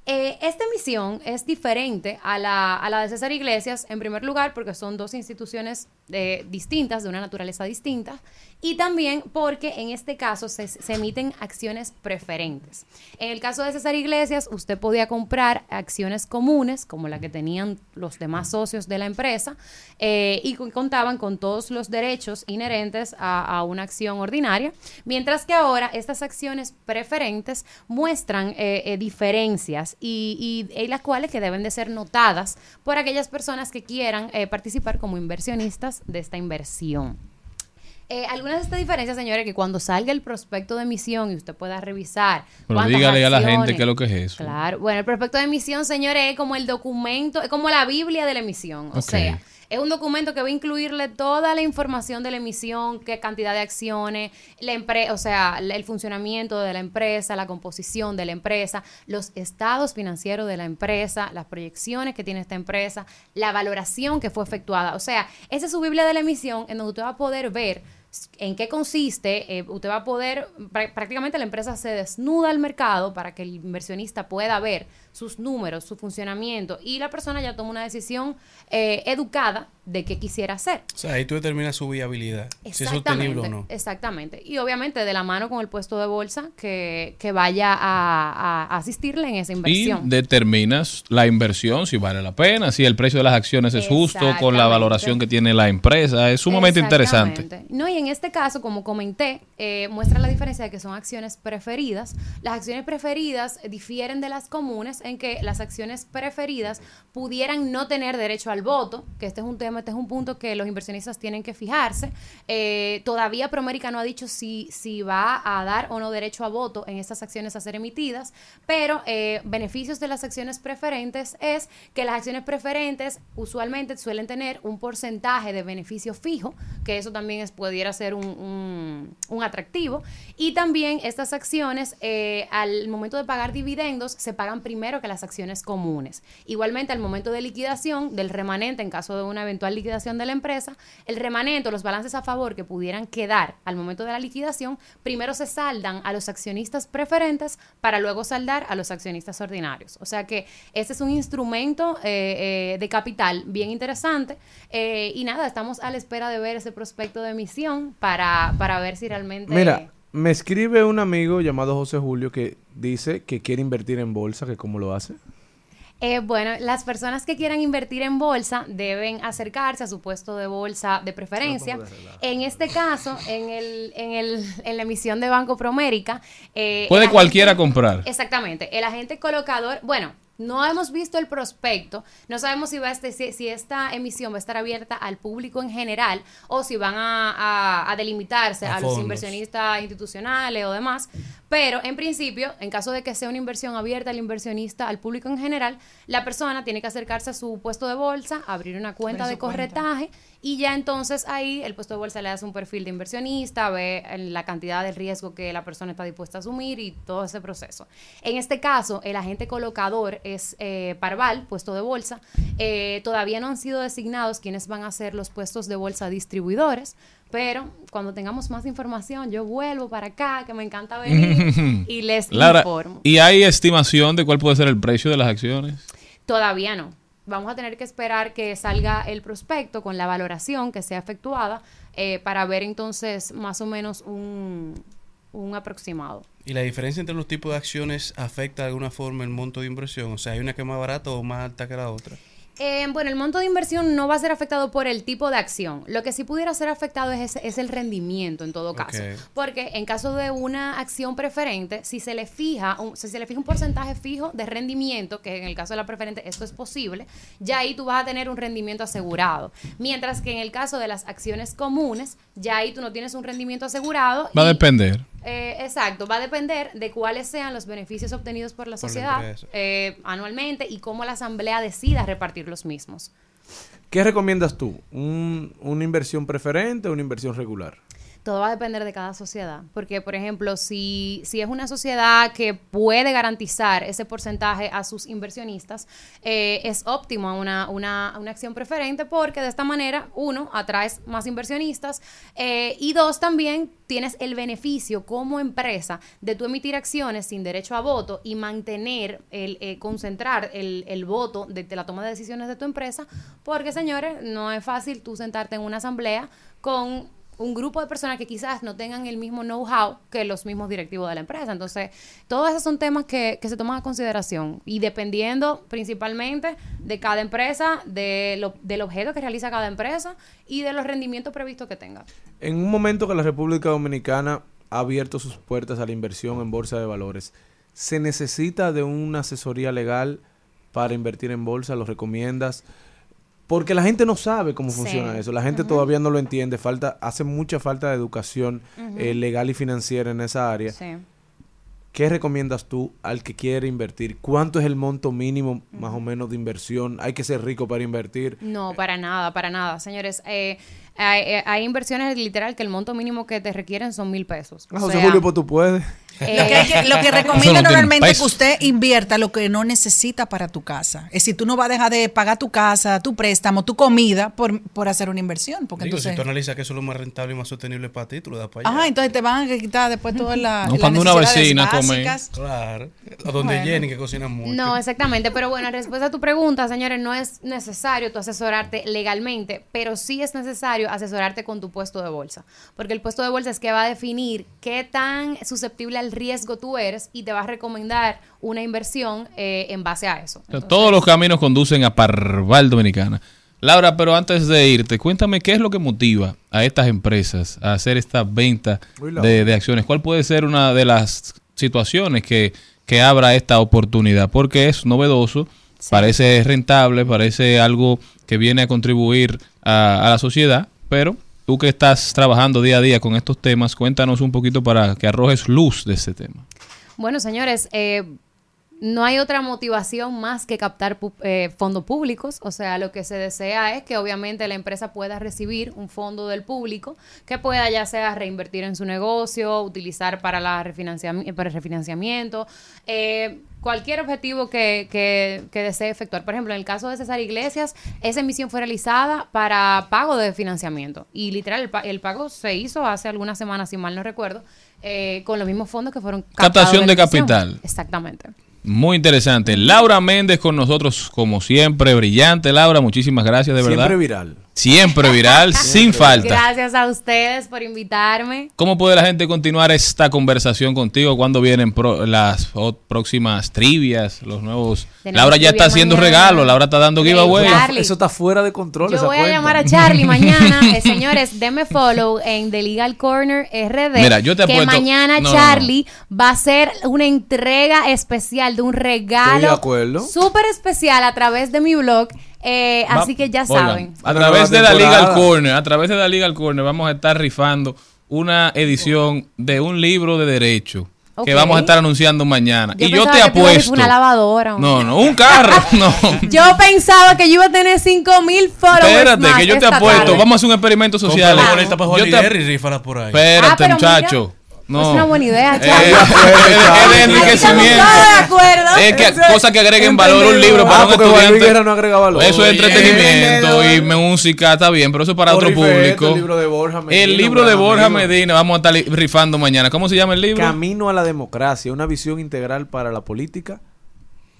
Eh, esta emisión es diferente a la, de César Iglesias, en primer lugar, porque son dos instituciones eh, distintas, de una naturaleza distinta, y también porque en este caso se, emiten acciones preferentes. En el caso de César Iglesias, usted podía comprar acciones comunes, como la que tenían los demás socios de la empresa, eh, y con- contaban con todos los derechos inherentes a, una acción ordinaria, mientras que ahora estas acciones preferentes muestran diferencias y, y- y las cuales que deben de ser notadas por aquellas personas que quieran eh, participar como inversionistas de esta inversión. Eh, algunas de estas diferencias, señores, que cuando salga el prospecto de emisión y usted pueda revisar. Pero dígale a la gente qué es lo que es eso. Claro, bueno, el prospecto de emisión, señores, es como el documento, es como la Biblia de la emisión. O sea, es un documento que va a incluirle toda la información de la emisión, qué cantidad de acciones, la empre o sea, el funcionamiento de la empresa, la composición de la empresa, los estados financieros de la empresa, las proyecciones que tiene esta empresa, la valoración que fue efectuada. O sea, esa es su Biblia de la emisión en donde usted va a poder ver en qué consiste, eh, usted va a poder, prá- prácticamente la empresa se desnuda al mercado para que el inversionista pueda ver sus números, su funcionamiento y la persona ya toma una decisión eh, educada de qué quisiera hacer. O sea, ahí tú determinas su viabilidad, si es sostenible o no. Exactamente. Y obviamente de la mano con el puesto de bolsa que, que vaya a, a asistirle en esa Y inversión. determinas la inversión, si vale la pena, si el precio de las acciones es justo con la valoración que tiene la empresa. Es sumamente interesante. Exactamente. No, y en este caso, como comenté, eh, muestra la diferencia de que son acciones preferidas. Las acciones preferidas difieren de las comunes en que las acciones preferidas pudieran no tener derecho al voto, que este es un tema, este es un punto que los inversionistas tienen que fijarse. Eh, todavía Promérica no ha dicho si, si va a dar o no derecho a voto en estas acciones a ser emitidas, pero eh, beneficios de las acciones preferentes es que las acciones preferentes usualmente suelen tener un porcentaje de beneficio fijo, que eso también es, pudiera ser un, un- un atractivo, y también estas acciones eh, al momento de pagar dividendos se pagan primero que las acciones comunes. Igualmente al momento de liquidación del remanente en caso de una eventual liquidación de la empresa, el remanente o los balances a favor que pudieran quedar al momento de la liquidación, primero se saldan a los accionistas preferentes para luego saldar a los accionistas ordinarios. O sea que este es un instrumento eh, eh, de capital bien interesante eh, y nada, estamos a la espera de ver ese prospecto de emisión para, para ver si realmente... Mira, me escribe un amigo llamado José Julio que dice que quiere invertir en bolsa, que cómo lo hace. Eh, bueno, las personas que quieran invertir en bolsa deben acercarse a su puesto de bolsa de preferencia. En este caso, en, el, en, el, en la emisión de Banco Promérica. eh, Puede cualquiera agente- comprar. Exactamente. El agente colocador, bueno. No hemos visto el prospecto, no sabemos si, va a este, si, si esta emisión va a estar abierta al público en general o si van a, a- a delimitarse A a, los inversionistas institucionales o demás. Pero en principio, en caso de que sea una inversión abierta al inversionista, al público en general, la persona tiene que acercarse a su puesto de bolsa, abrir una cuenta de cuenta. Y ya entonces ahí el puesto de bolsa le hace un perfil de inversionista, ve eh, la cantidad de riesgo que la persona está dispuesta a asumir y todo ese proceso. En este caso, el agente colocador es eh, Parval, puesto de bolsa. Eh, todavía no han sido designados quienes van a ser los puestos de bolsa distribuidores, pero cuando tengamos más información, yo vuelvo para acá, que me encanta venir y les Laura, informo. ¿y hay estimación de cuál puede ser el precio de las acciones? Todavía no. Vamos a tener que esperar que salga el prospecto con la valoración que sea efectuada eh, para ver entonces más o menos un, un aproximado. ¿Y la diferencia entre los tipos de acciones afecta de alguna forma el monto de inversión? O sea, ¿hay una que es más barata o más alta que la otra? Eh, bueno, el monto de inversión no va a ser afectado por el tipo de acción. Lo que sí pudiera ser afectado es, es el rendimiento en todo caso. Porque en caso de una acción preferente, si se le fija un, si se le fija un porcentaje fijo de rendimiento, que en el caso de la preferente esto es posible, ya ahí tú vas a tener un rendimiento asegurado. Mientras que en el caso de las acciones comunes, ya ahí tú no tienes un rendimiento asegurado. Va a depender. Eh, exacto, va a depender de cuáles sean los beneficios obtenidos por la Por sociedad eh, anualmente y cómo la asamblea decida repartir los mismos. ¿Qué recomiendas tú? ¿Un- ¿Una inversión preferente o una inversión regular? Todo va a depender de cada sociedad, porque por ejemplo, si, si es una sociedad que puede garantizar ese porcentaje a sus inversionistas, eh, es óptimo una, una, una acción preferente porque de esta manera, uno, atraes más inversionistas eh, y dos, también tienes el beneficio como empresa de tú emitir acciones sin derecho a voto y mantener, el eh, concentrar el, el voto de, de la toma de decisiones de tu empresa, porque señores, no es fácil tú sentarte en una asamblea con un grupo de personas que quizás no tengan el mismo know-how que los mismos directivos de la empresa. Entonces, todos esos son temas que, que se toman a consideración y dependiendo principalmente de cada empresa, de lo- del objeto que realiza cada empresa y de los rendimientos previstos que tenga. En un momento que la República Dominicana ha abierto sus puertas a la inversión en bolsa de valores, ¿se necesita de una asesoría legal para invertir en bolsa? ¿Lo recomiendas? Porque la gente no sabe cómo Sí. funciona eso, la gente todavía no lo entiende, falta, hace mucha falta de educación eh, legal y financiera en esa área. ¿Qué recomiendas tú al que quiere invertir? ¿Cuánto es el monto mínimo más o menos de inversión? ¿Hay que ser rico para invertir? No, para nada, para nada. Señores, eh, hay, eh, hay inversiones literal que el monto mínimo que te requieren son mil pesos. Ah, José sea, Julio, pues tú puedes. Eh, Lo que, hay que- lo que Eso no recomienda tiene normalmente es que usted invierta lo que no necesita para tu casa. Es decir, tú no vas a dejar de pagar tu casa, tu préstamo, tu comida por, por hacer una inversión. Porque Digo, entonces, si tú analizas que eso es lo más rentable y más sostenible para ti, tú lo das para allá. ajá, entonces te van a quitar después todas la, No, las cuando una vecina come. Claro. A donde Bueno. Jenny, que cocina mucho. No, exactamente. Pero bueno, en respuesta a tu pregunta, señores, no es necesario tú asesorarte legalmente, pero sí es necesario asesorarte con tu puesto de bolsa. Porque el puesto de bolsa es que va a definir qué tan susceptible al riesgo tú eres y te va a recomendar una inversión eh, en base a eso. Todos los caminos conducen a Parval Dominicana. Laura, pero antes de irte, cuéntame qué es lo que motiva a estas empresas a hacer esta venta de, de acciones. ¿Cuál puede ser una de las situaciones que, que abra esta oportunidad? Porque es novedoso, parece rentable, parece algo que viene a contribuir a, a la sociedad, pero tú que estás trabajando día a día con estos temas, cuéntanos un poquito para que arrojes luz de este tema. Bueno, señores, eh, no hay otra motivación más que captar eh, fondos públicos. O sea, lo que se desea es que obviamente la empresa pueda recibir un fondo del público que pueda ya sea reinvertir en su negocio, utilizar para, la refinanciami- para el refinanciamiento, eh, cualquier objetivo que, que- que desee efectuar. Por ejemplo, en el caso de César Iglesias, esa emisión fue realizada para pago de financiamiento. Y literal, el, pa- el pago se hizo hace algunas semanas, si mal no recuerdo, eh, con los mismos fondos que fueron captados Captación de capital. Exactamente. Muy interesante. Laura Méndez con nosotros, como siempre, brillante. Laura, muchísimas gracias, de verdad. Siempre viral. Siempre viral, sin falta. Gracias a ustedes por invitarme. ¿Cómo puede la gente continuar esta conversación contigo? ¿Cuándo vienen pro- las próximas trivias, los nuevos? Tenemos Laura ya está haciendo mañana. regalo, Laura está dando Hey, giveaway. Charlie. Eso está fuera de control. Yo esa voy a llamar a Charlie mañana. Eh, señores, denme follow en The Legal Corner RD. Mira, yo te que apuesto- mañana no, no, Charlie va a hacer una entrega especial de un Estoy de regalo acuerdo. súper especial a través de mi blog. Eh, Va- así que ya Oigan, saben. A través de la temporada. Legal Corner, a través de la Legal Corner vamos a estar rifando una edición de un libro de derecho que vamos a estar anunciando mañana. Yo y yo te apuesto. Una lavadora. o- No, no, un carro. No. Yo pensaba que yo iba a tener 5 mil followers. Espérate, más que yo te apuesto. tarde. Vamos a hacer un experimento social. Yo te- Liguerri y rífala por ahí. Espérate, Ah, muchacho. No. Es una buena idea, Eh, Charlie. es de- enriquecimiento. Estamos todos de acuerdo. Es que cosas que agreguen valor a un libro para Ah, un estudiante. Guerra no agrega valor. Eso es entretenimiento y música, está bien, pero eso es para otro público. el libro de Borja Medina, El libro de Borja. Medina, vamos a estar rifando mañana. ¿Cómo se llama el libro? Camino a la democracia, una visión integral para la política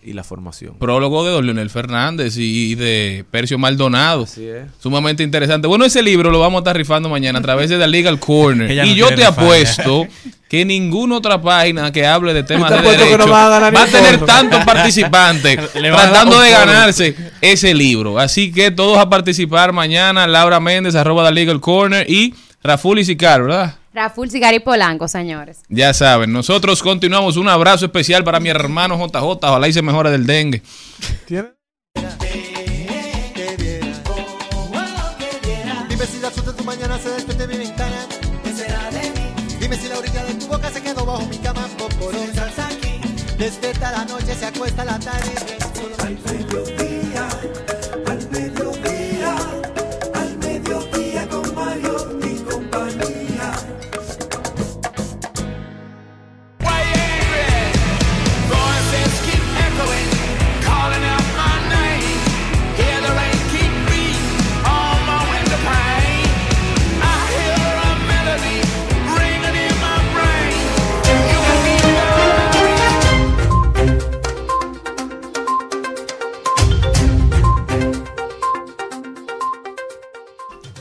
y la formación. Prólogo de don Leonel Fernández y de Percio Maldonado. Así es. Sumamente interesante. Bueno, ese libro lo vamos a estar rifando mañana a través de The Legal Corner. No y yo te apuesto que ninguna otra página que hable de temas de derecho no a va a tener tantos participantes tratando de ganarse ese libro. Así que todos a participar mañana. Laura Méndez, arroba The Legal Corner y Raful y Sicar, ¿verdad? Raful Cigari Polanco, señores. Ya saben, nosotros continuamos. Un abrazo especial para mi hermano JJ. Ojalá y se mejore del dengue. Dime si la suerte de tu mañana se despierte en mi ventana. ¿Qué será de mí? Dime si la orilla de tu boca se quedó bajo mi cama. Poporón. Si estás aquí, despierta la noche, se acuesta la tarde.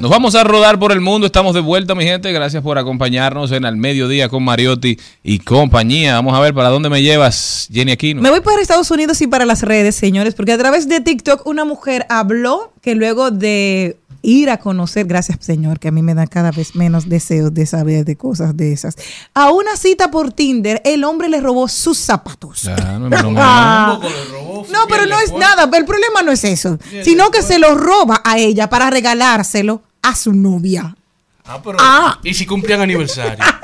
Nos vamos a rodar por el mundo. Estamos de vuelta, mi gente. Gracias por acompañarnos en Al Mediodía con Mariotti y compañía. Vamos a ver para dónde me llevas, Jenny Aquino. Me voy para Estados Unidos y para las redes, señores, porque a través de TikTok una mujer habló que luego de ir a conocer, gracias señor, que a mí me da cada vez menos deseos de saber de cosas de esas, a una cita por Tinder, el hombre le robó sus zapatos. Claro, no, no, Ah. No, pero no es nada, el problema no es eso, sino que se lo roba a ella para regalárselo a su novia. Ah, pero. Ah. ¿Y si cumplían aniversario?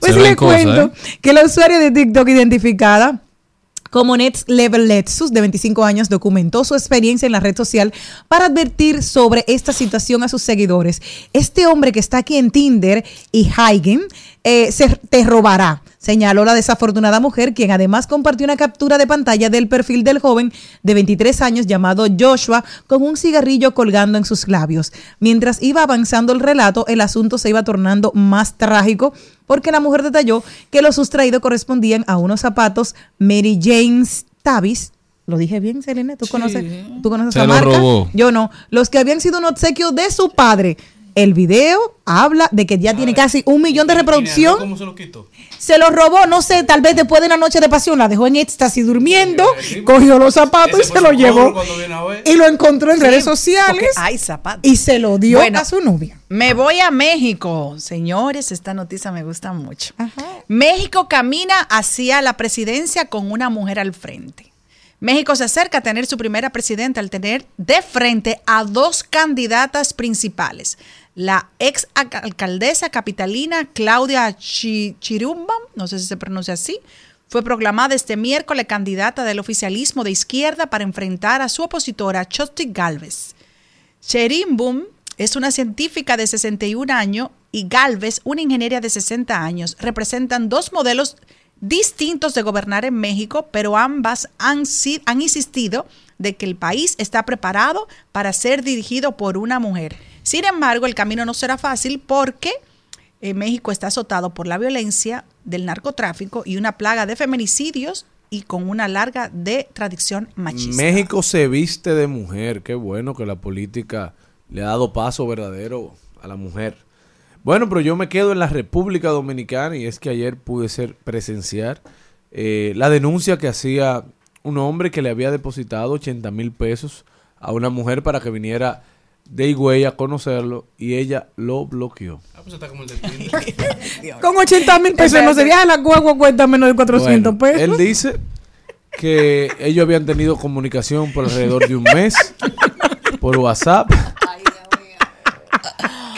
Pues Se ven le cosas, cuento ¿eh? que la usuaria de TikTok identificada como Next Level Letsus, de 25 años, documentó su experiencia en la red social para advertir sobre esta situación a sus seguidores. Este hombre que está aquí en Tinder y Hagen eh, se, te robará, señaló la desafortunada mujer, quien además compartió una captura de pantalla del perfil del joven de 23 años llamado Joshua con un cigarrillo colgando en sus labios. Mientras iba avanzando el relato, el asunto se iba tornando más trágico porque la mujer detalló que los sustraídos correspondían a unos zapatos Mary James Tavis. ¿Lo dije bien, Selene? ¿Tú conoces, ¿tú conoces Se esa lo marca? robó. Yo no. Los que habían sido un obsequio de su padre. El video habla de que ya tiene casi un millón de reproducción. ¿Cómo se lo quitó? Se lo robó, no sé, tal vez después de una noche de pasión, la dejó en éxtasis durmiendo, cogió los zapatos y se lo llevó. Y lo encontró en Sí, redes sociales hay zapatos. y se lo dio Bueno, a su novia. Me voy a México. Señores, esta noticia me gusta mucho. México camina hacia la presidencia con una mujer al frente. México se acerca a tener su primera presidenta al tener de frente a dos candidatas principales. La ex alca- alcaldesa capitalina Claudia Chi- Chirumbam, no sé si se pronuncia así, fue proclamada este miércoles candidata del oficialismo de izquierda para enfrentar a su opositora Choti Galvez. Sherimbum es una científica de 61 años y Galvez, una ingeniera de 60 años. Representan dos modelos distintos de gobernar en México, pero ambas han, han insistido de que el país está preparado para ser dirigido por una mujer. Sin embargo, el camino no será fácil porque eh, México está azotado por la violencia del narcotráfico y una plaga de feminicidios y con una larga de tradición machista. México se viste de mujer. Qué bueno que la política le ha dado paso verdadero a la mujer. Bueno, pero yo me quedo en la República Dominicana y es que ayer pude ser presenciar eh, la denuncia que hacía un hombre que le había depositado 80 mil pesos a una mujer para que viniera de Higüey a conocerlo y ella lo bloqueó. Ah, pues está como el de. Con 80 mil pesos no se viaja la guagua cuesta menos de 400 Bueno, pesos. Él dice que ellos habían tenido comunicación por alrededor de un mes por WhatsApp.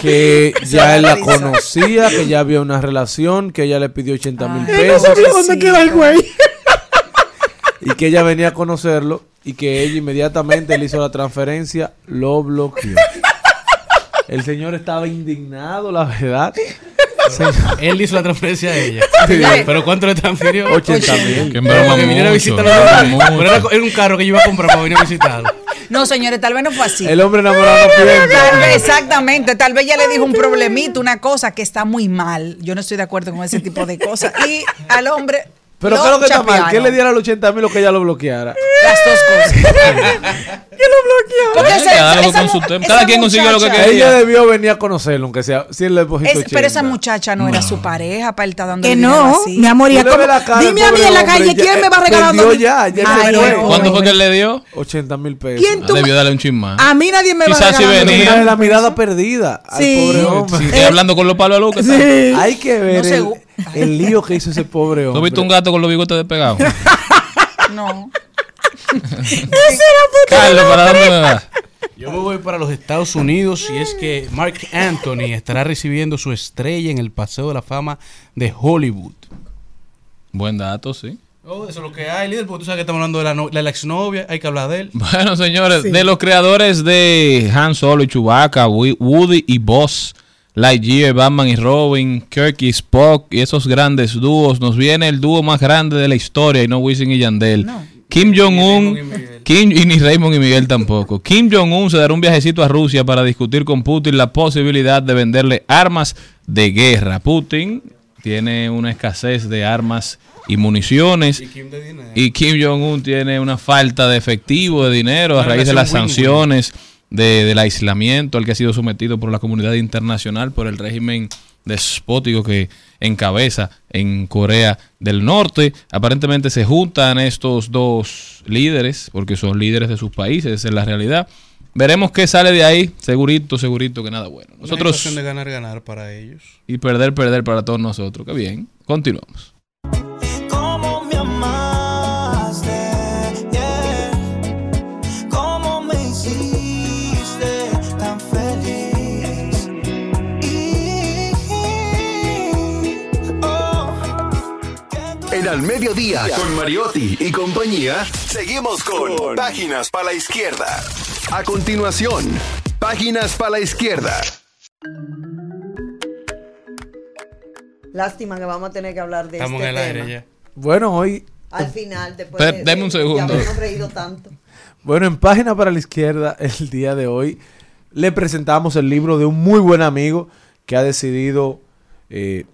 Que ya él la conocía, que ya había una relación, que ella le pidió 80 mil no pesos sabía dónde queda el güey. y que ella venía a conocerlo y que ella inmediatamente le hizo la transferencia, lo bloqueó. El señor estaba indignado, la verdad. Él hizo la transferencia a ella. Sí. ¿Pero cuánto le transfirió? 80 mil. Que viniera a visitarlo. Pero era, era un carro que yo iba a comprar para venir a visitarlo. No, señores, tal vez no fue así. El hombre enamorado no Tal vez, piensa. exactamente, tal vez ya le dijo un problemita, una cosa que está muy mal. Yo no estoy de acuerdo con ese tipo de cosas. Y al hombre Pero Lo ¿qué es lo que está mal? Que le diera los 80 mil o que ella lo bloqueara. Las dos cosas. Porque esa- Cada, esa con su esa Cada quien consiguió lo que muchacha- quería. Ella debió venir a conocerlo, aunque sea si él le Es- 80. pero esa muchacha no, era su pareja para él estar dando Que no, mi amor, y como- ves la cara al dime a mí en la calle, ya- ¿quién me va regalando? ya, ya Ay, no. fue. ¿Cuánto fue que él le dio? 80 mil pesos. ¿Quién Ah, tú- Debió darle un chin más. A mí nadie me va Quizás si venía- la mirada perdida al Sí. estoy hablando con los palos a Lucas. Sí. Hay que ver No el, el lío que hizo ese pobre ¿Tú hombre. has visto un gato con los bigotes despegados? No. Carlos, ¿para dónde me vas? Yo me voy para los Estados Unidos y es que Mark Anthony estará recibiendo su estrella en el Paseo de la Fama de Hollywood. Buen dato, sí. Oh, eso es lo que hay, líder, porque tú sabes que estamos hablando de la, no- la exnovia, hay que hablar de él. Bueno, señores, de los creadores de Han Solo y Chewbacca, Woody y Buzz, Lightyear, Batman y Robin, Kirk y Spock y esos grandes dúos, nos viene el dúo más grande de la historia y no Wisin y Yandel. Kim Jong-un, Kim y ni Raymond y Miguel tampoco. Kim Jong-un se dará un viajecito a Rusia para discutir con Putin la posibilidad de venderle armas de guerra. Putin tiene una escasez de armas y municiones. Y Kim Jong-un tiene una falta de efectivo, de dinero, a Una raíz de las sanciones, de, del aislamiento al que ha sido sometido por la comunidad internacional, por el régimen despótico que encabeza en Corea del Norte. Aparentemente se juntan estos dos líderes, porque son líderes de sus países, esa es la realidad. Veremos qué sale de ahí, segurito, segurito que nada bueno. Nosotros de ganar, ganar para ellos. y perder, perder para todos nosotros. Qué bien. Continuamos. Al Mediodía, con Mariotti y compañía, seguimos con Páginas para la Izquierda. A continuación, Páginas para la Izquierda. Lástima que vamos a tener que hablar de Estamos este en el tema. aire ya. Bueno, hoy, Al final, después de, deme un de- segundo. habernos reído tanto. bueno, en página para la izquierda, el día de hoy, le presentamos el libro de un muy buen amigo que ha decidido, eh,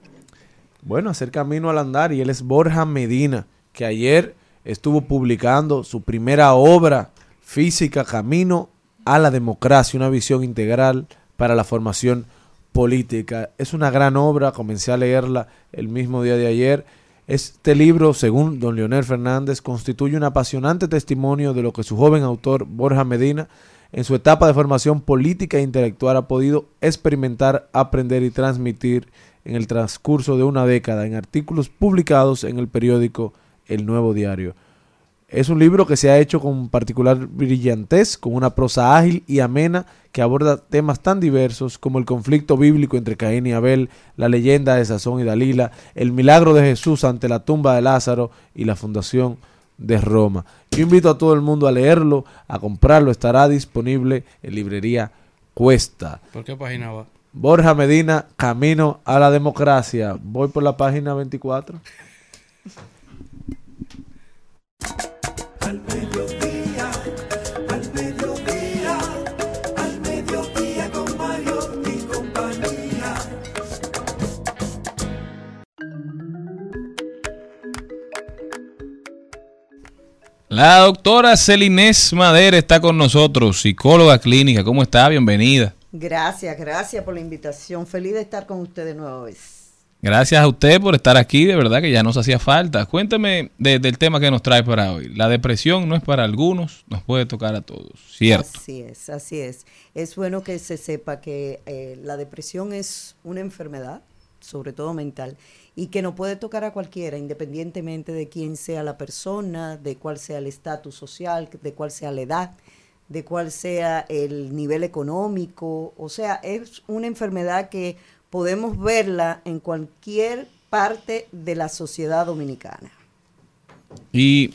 bueno, hacer camino al andar y él es Borja Medina, que ayer estuvo publicando su primera obra física, Camino a la Democracia, una visión integral para la formación política. Es una gran obra, comencé a leerla el mismo día de ayer. Este libro, según don Leonel Fernández, constituye un apasionante testimonio de lo que su joven autor, Borja Medina, en su etapa de formación política e intelectual ha podido experimentar, aprender y transmitir en el transcurso de una década en artículos publicados en el periódico El Nuevo Diario. Es un libro que se ha hecho con particular brillantez, con una prosa ágil y amena que aborda temas tan diversos como el conflicto bíblico entre Caín y Abel, la leyenda de Sazón y Dalila, el milagro de Jesús ante la tumba de Lázaro y la fundación de Roma. Yo invito a todo el mundo a leerlo, a comprarlo, estará disponible en librería Cuesta. ¿Por qué página va? Borja Medina, Camino a la Democracia. Voy por la página 24. Al mediodía, al mediodía, al mediodía con Mario y compañía. La doctora Celinés Madera está con nosotros, psicóloga clínica. ¿Cómo está? Bienvenida. Gracias, gracias por la invitación. Feliz de estar con ustedes nueva vez. Gracias a usted por estar aquí, de verdad que ya nos hacía falta. Cuénteme de- del tema que nos trae para hoy. La depresión no es para algunos, nos puede tocar a todos, ¿cierto? Así es, así es. Es bueno que se sepa que eh, la depresión es una enfermedad, sobre todo mental, y que no puede tocar a cualquiera, independientemente de quién sea la persona, de cuál sea el estatus social, de cuál sea la edad, de cuál sea el nivel económico. O sea, es una enfermedad que podemos verla en cualquier parte de la sociedad dominicana. Y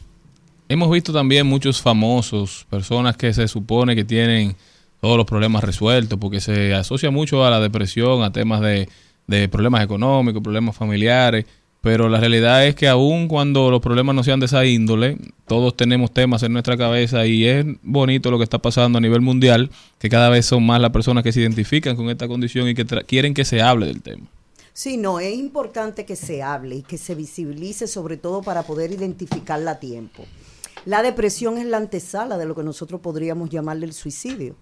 hemos visto también muchos famosos, personas que se supone que tienen todos los problemas resueltos, porque se asocia mucho a la depresión, a temas de, de problemas económicos, problemas familiares, pero la realidad es que aun cuando los problemas no sean de esa índole, todos tenemos temas en nuestra cabeza y es bonito lo que está pasando a nivel mundial, que cada vez son más las personas que se identifican con esta condición y que quieren que se hable del tema. Sí, no, es importante que se hable y que se visibilice, sobre todo para poder identificarla a tiempo. La depresión es la antesala de lo que nosotros podríamos llamarle el suicidio.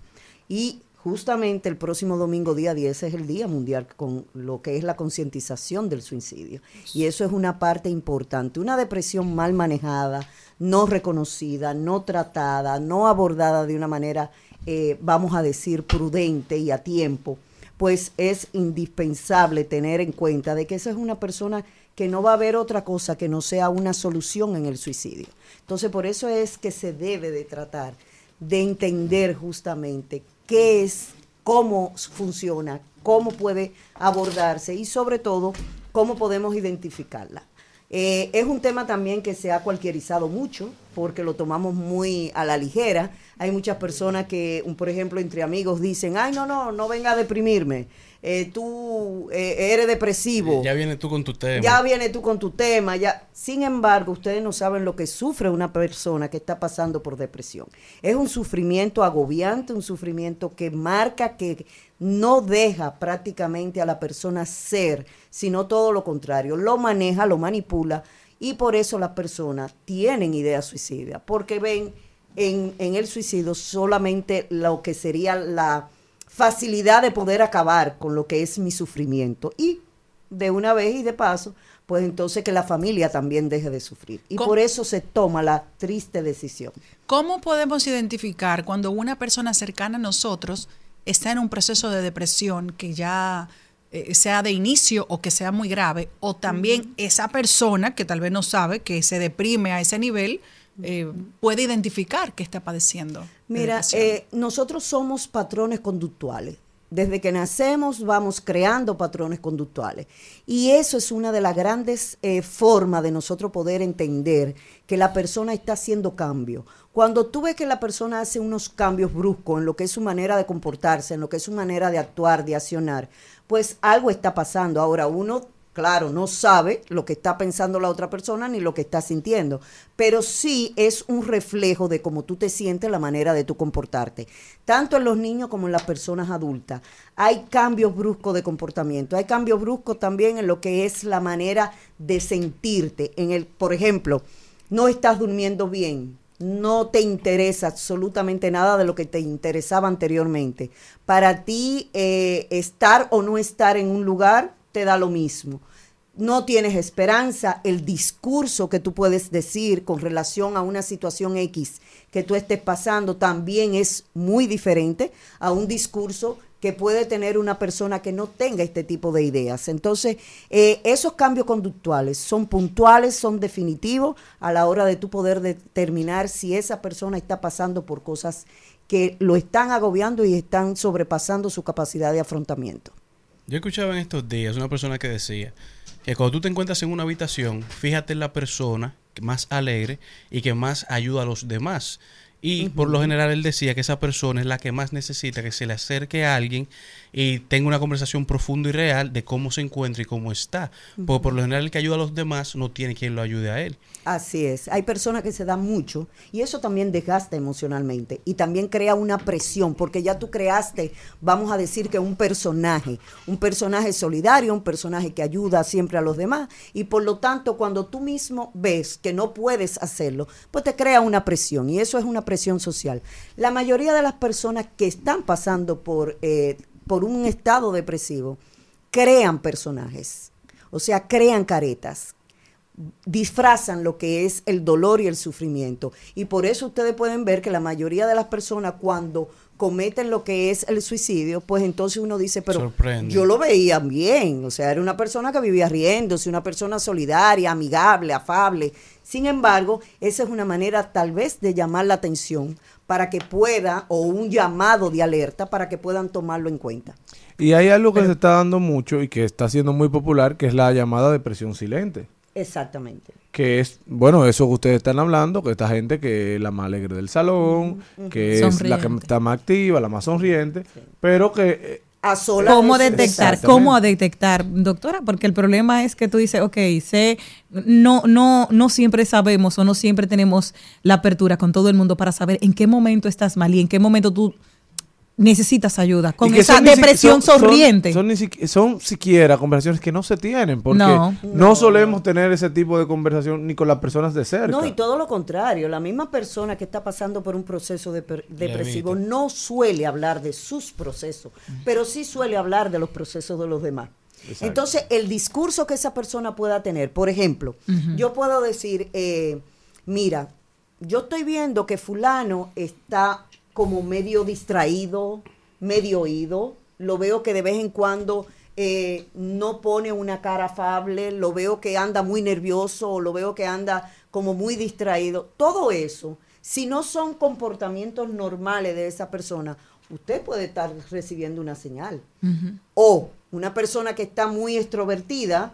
Y justamente el próximo domingo, día 10, es el Día Mundial con lo que es la concientización del suicidio. Y eso es una parte importante. Una depresión mal manejada, no reconocida, no tratada, no abordada de una manera, eh, vamos a decir, prudente y a tiempo, pues es indispensable tener en cuenta de que esa es una persona que no va a haber otra cosa que no sea una solución en el suicidio. Entonces, por eso es que se debe de tratar de entender justamente qué es, cómo funciona, cómo puede abordarse y sobre todo cómo podemos identificarla. Eh, es un tema también que se ha cualquierizado mucho porque lo tomamos muy a la ligera. Hay muchas personas que, por ejemplo, entre amigos dicen, ay, no, no, no venga a deprimirme. Eh, tú eh, eres depresivo. Ya vienes tú con tu tema. Ya viene tú con tu tema, ya. Sin embargo, ustedes no saben lo que sufre una persona que está pasando por depresión. Es un sufrimiento agobiante, un sufrimiento que marca que no deja prácticamente a la persona ser, sino todo lo contrario, lo maneja, lo manipula y por eso las personas tienen ideas suicidas, porque ven en, en el suicidio solamente lo que sería la facilidad de poder acabar con lo que es mi sufrimiento y de una vez y de paso, pues entonces que la familia también deje de sufrir. Y ¿Cómo? por eso se toma la triste decisión. ¿Cómo podemos identificar cuando una persona cercana a nosotros está en un proceso de depresión que ya eh, sea de inicio o que sea muy grave? O también esa persona que tal vez no sabe que se deprime a ese nivel eh, puede identificar que está padeciendo. Mira, eh, nosotros somos patrones conductuales. Desde que nacemos vamos creando patrones conductuales. Y eso es una de las grandes eh, formas de nosotros poder entender que la persona está haciendo cambio. Cuando tú ves que la persona hace unos cambios bruscos en lo que es su manera de comportarse, en lo que es su manera de actuar, de accionar, pues algo está pasando. Ahora uno Claro, no sabe lo que está pensando la otra persona ni lo que está sintiendo, pero sí es un reflejo de cómo tú te sientes, la manera de tu comportarte. Tanto en los niños como en las personas adultas. Hay cambios bruscos de comportamiento, hay cambios bruscos también en lo que es la manera de sentirte. En el, por ejemplo, no estás durmiendo bien, no te interesa absolutamente nada de lo que te interesaba anteriormente. Para ti, eh, estar o no estar en un lugar te da lo mismo. No tienes esperanza, el discurso que tú puedes decir con relación a una situación X que tú estés pasando también es muy diferente a un discurso que puede tener una persona que no tenga este tipo de ideas. Entonces, eh, esos cambios conductuales son puntuales, son definitivos a la hora de tú poder determinar si esa persona está pasando por cosas que lo están agobiando y están sobrepasando su capacidad de afrontamiento. Yo escuchaba en estos días una persona que decía que cuando tú te encuentras en una habitación, fíjate en la persona que más alegre y que más ayuda a los demás. Y por lo general él decía que esa persona es la que más necesita que se le acerque a alguien y tenga una conversación profunda y real de cómo se encuentra y cómo está. Porque por lo general el que ayuda a los demás no tiene quien lo ayude a él. Así es. Hay personas que se dan mucho y eso también desgasta emocionalmente y también crea una presión porque ya tú creaste, vamos a decir que un personaje, un personaje solidario, un personaje que ayuda siempre a los demás y por lo tanto cuando tú mismo ves que no puedes hacerlo, pues te crea una presión y eso es una presión social. La mayoría de las personas que están pasando por, eh, por un estado depresivo crean personajes, o sea, crean caretas, disfrazan lo que es el dolor y el sufrimiento. Y por eso ustedes pueden ver que la mayoría de las personas cuando cometen lo que es el suicidio, pues entonces uno dice, pero Sorprende. yo lo veía bien, o sea, era una persona que vivía riéndose, una persona solidaria, amigable, afable. Sin embargo, esa es una manera tal vez de llamar la atención para que pueda, o un llamado de alerta para que puedan tomarlo en cuenta. Y hay algo que se está dando mucho y que está siendo muy popular, que es la llamada depresión silente. Exactamente. Que es, bueno, eso que ustedes están hablando, que esta gente que es la más alegre del salón, que es la que está más activa, la más sonriente, pero que... A solas ¿Cómo de- detectar? ¿Cómo detectar, doctora? Porque el problema es que tú dices, ok, sé, no, no, no siempre sabemos o no siempre tenemos la apertura con todo el mundo para saber en qué momento estás mal y en qué momento tú necesitas ayuda con esa son ni si- depresión son- son- sonriente. Son, son siquiera conversaciones que no se tienen, porque No. no, solemos tener ese tipo de conversación ni con las personas de cerca. No, y todo lo contrario. La misma persona que está pasando por un proceso de- depresivo no suele hablar de sus procesos, pero sí suele hablar de los procesos de los demás. Exacto. Entonces, el discurso que esa persona pueda tener, por ejemplo, yo puedo decir, eh, mira, yo estoy viendo que fulano está como medio distraído, medio oído, lo veo que de vez en cuando eh, no pone una cara afable, lo veo que anda muy nervioso, o lo veo que anda como muy distraído. Todo eso, si no son comportamientos normales de esa persona, usted puede estar recibiendo una señal. O una persona que está muy extrovertida,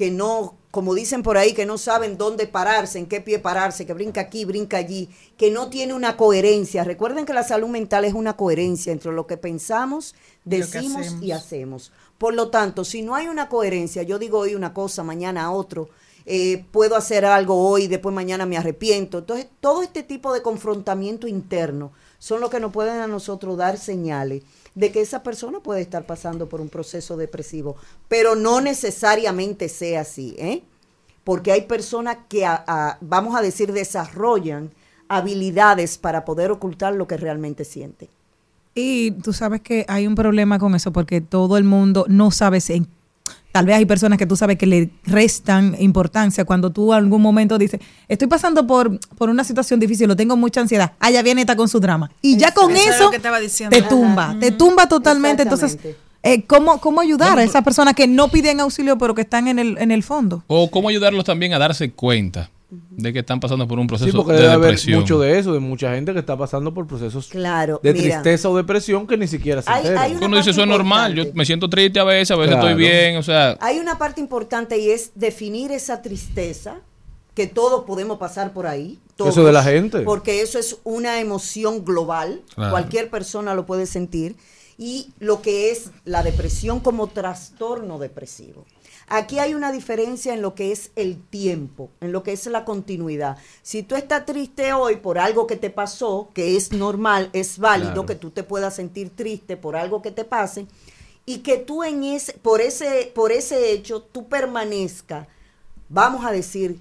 que no, como dicen por ahí, que no saben dónde pararse, en qué pie pararse, que brinca aquí, brinca allí, que no tiene una coherencia. Recuerden que la salud mental es una coherencia entre lo que pensamos, Y decimos hacemos. y hacemos. Por lo tanto, si no hay una coherencia, yo digo hoy una cosa, mañana otro, eh, puedo hacer algo hoy, después mañana me arrepiento. Entonces, todo este tipo de confrontamiento interno son lo que nos pueden a nosotros dar señales de que esa persona puede estar pasando por un proceso depresivo, pero no necesariamente sea así, ¿eh? Porque hay personas que, vamos a decir, desarrollan habilidades para poder ocultar lo que realmente sienten. Y tú sabes que hay un problema con eso porque todo el mundo no sabe si... Tal vez hay personas que tú sabes que le restan importancia cuando tú en algún momento dices, estoy pasando por, por una situación difícil, lo tengo mucha ansiedad. Ah, ya viene esta con su drama. Y ya con Eso es eso lo que estaba diciendo. te tumba, te tumba totalmente. Entonces, eh, ¿cómo, ¿cómo ayudar a esas personas que no piden auxilio pero que están en el, en el fondo? O cómo ayudarlos también a darse cuenta de que están pasando por un proceso Sí, porque de debe haber depresión. mucho de eso, de mucha gente que está pasando por procesos Claro, de mira. tristeza o depresión que ni siquiera se Hay- enteran. hay una Uno dice, eso es normal, yo me siento triste a veces, a veces Claro. estoy bien, o sea, Hay una parte importante y es definir esa tristeza, que todos podemos pasar por ahí. todos, Eso de la gente. Porque eso es una emoción global, Claro. cualquier persona lo puede sentir. Y lo que es la depresión como trastorno depresivo. Aquí hay una diferencia en lo que es el tiempo, en lo que es la continuidad. Si tú estás triste hoy por algo que te pasó, que es normal, es válido Claro. que tú te puedas sentir triste por algo que te pase, y que tú en ese, por ese, por ese hecho, tú permanezca, vamos a decir,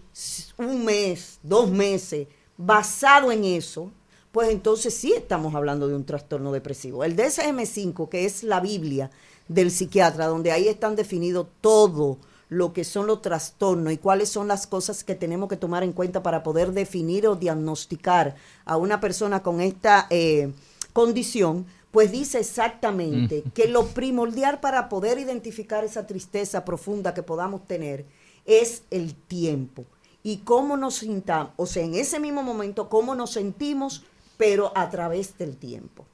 un mes, dos meses, basado en eso, pues entonces sí estamos hablando de un trastorno depresivo. El DSM-5, que es la Biblia del psiquiatra, donde ahí están definidos todo lo que son los trastornos y cuáles son las cosas que tenemos que tomar en cuenta para poder definir o diagnosticar a una persona con esta eh, condición, pues dice exactamente Mm. que lo primordial para poder identificar esa tristeza profunda que podamos tener es el tiempo y cómo nos sintamos, o sea, en ese mismo momento, cómo nos sentimos, pero a través del tiempo.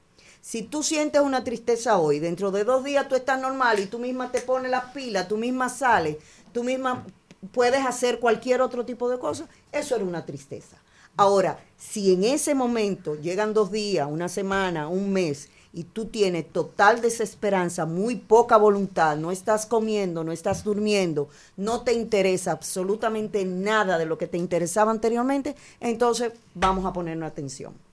Si tú sientes una tristeza hoy, dentro de dos días tú estás normal y tú misma te pones las pilas, tú misma sales, tú misma puedes hacer cualquier otro tipo de cosa, eso era una tristeza. Ahora, si en ese momento llegan dos días, una semana, un mes, y tú tienes total desesperanza, muy poca voluntad, no estás comiendo, no estás durmiendo, no te interesa absolutamente nada de lo que te interesaba anteriormente, entonces vamos a ponernos atención.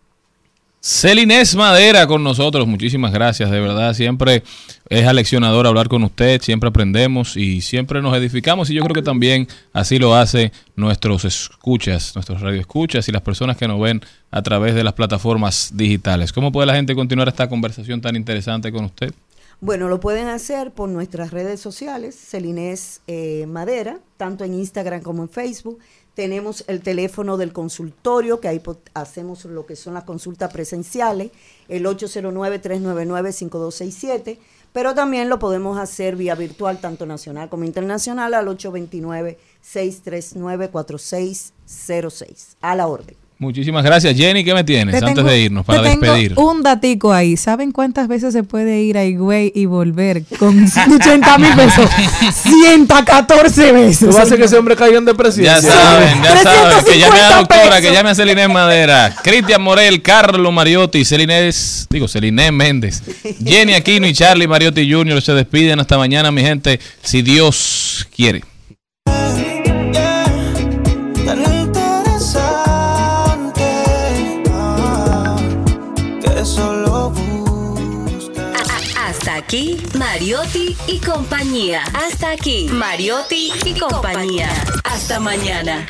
Celinés Madera con nosotros, muchísimas gracias, de verdad, siempre es aleccionador hablar con usted, siempre aprendemos y siempre nos edificamos y yo creo que también así lo hace nuestros escuchas, nuestros radioescuchas y las personas que nos ven a través de las plataformas digitales. ¿Cómo puede la gente continuar esta conversación tan interesante con usted? Bueno, lo pueden hacer por nuestras redes sociales, Celinés eh, Madera, tanto en Instagram como en Facebook. Tenemos el teléfono del consultorio, que ahí hacemos lo que son las consultas presenciales, el 809-399-5267, pero también lo podemos hacer vía virtual, tanto nacional como internacional, al 829-639-4606. A la orden. Muchísimas gracias. Jenny, ¿qué me tienes Te antes tengo- de irnos te para tengo despedir? Un datico ahí. ¿Saben cuántas veces se puede ir a Higüey y volver con 80 mil pesos? 114 veces. Tú vas a hacer que ese hombre caiga en depresión. Ya saben, ya saben, que llame a la 350 doctora, pesos. que llame a Celinés Madera, Cristian Morel, Carlos Mariotti, Celinés, digo, Celinés Méndez, Jenny Aquino y Charlie Mariotti Jr. se despiden hasta mañana, mi gente, si Dios quiere. Aquí, Mariotti y compañía. Hasta aquí, Mariotti y compañía. Hasta mañana.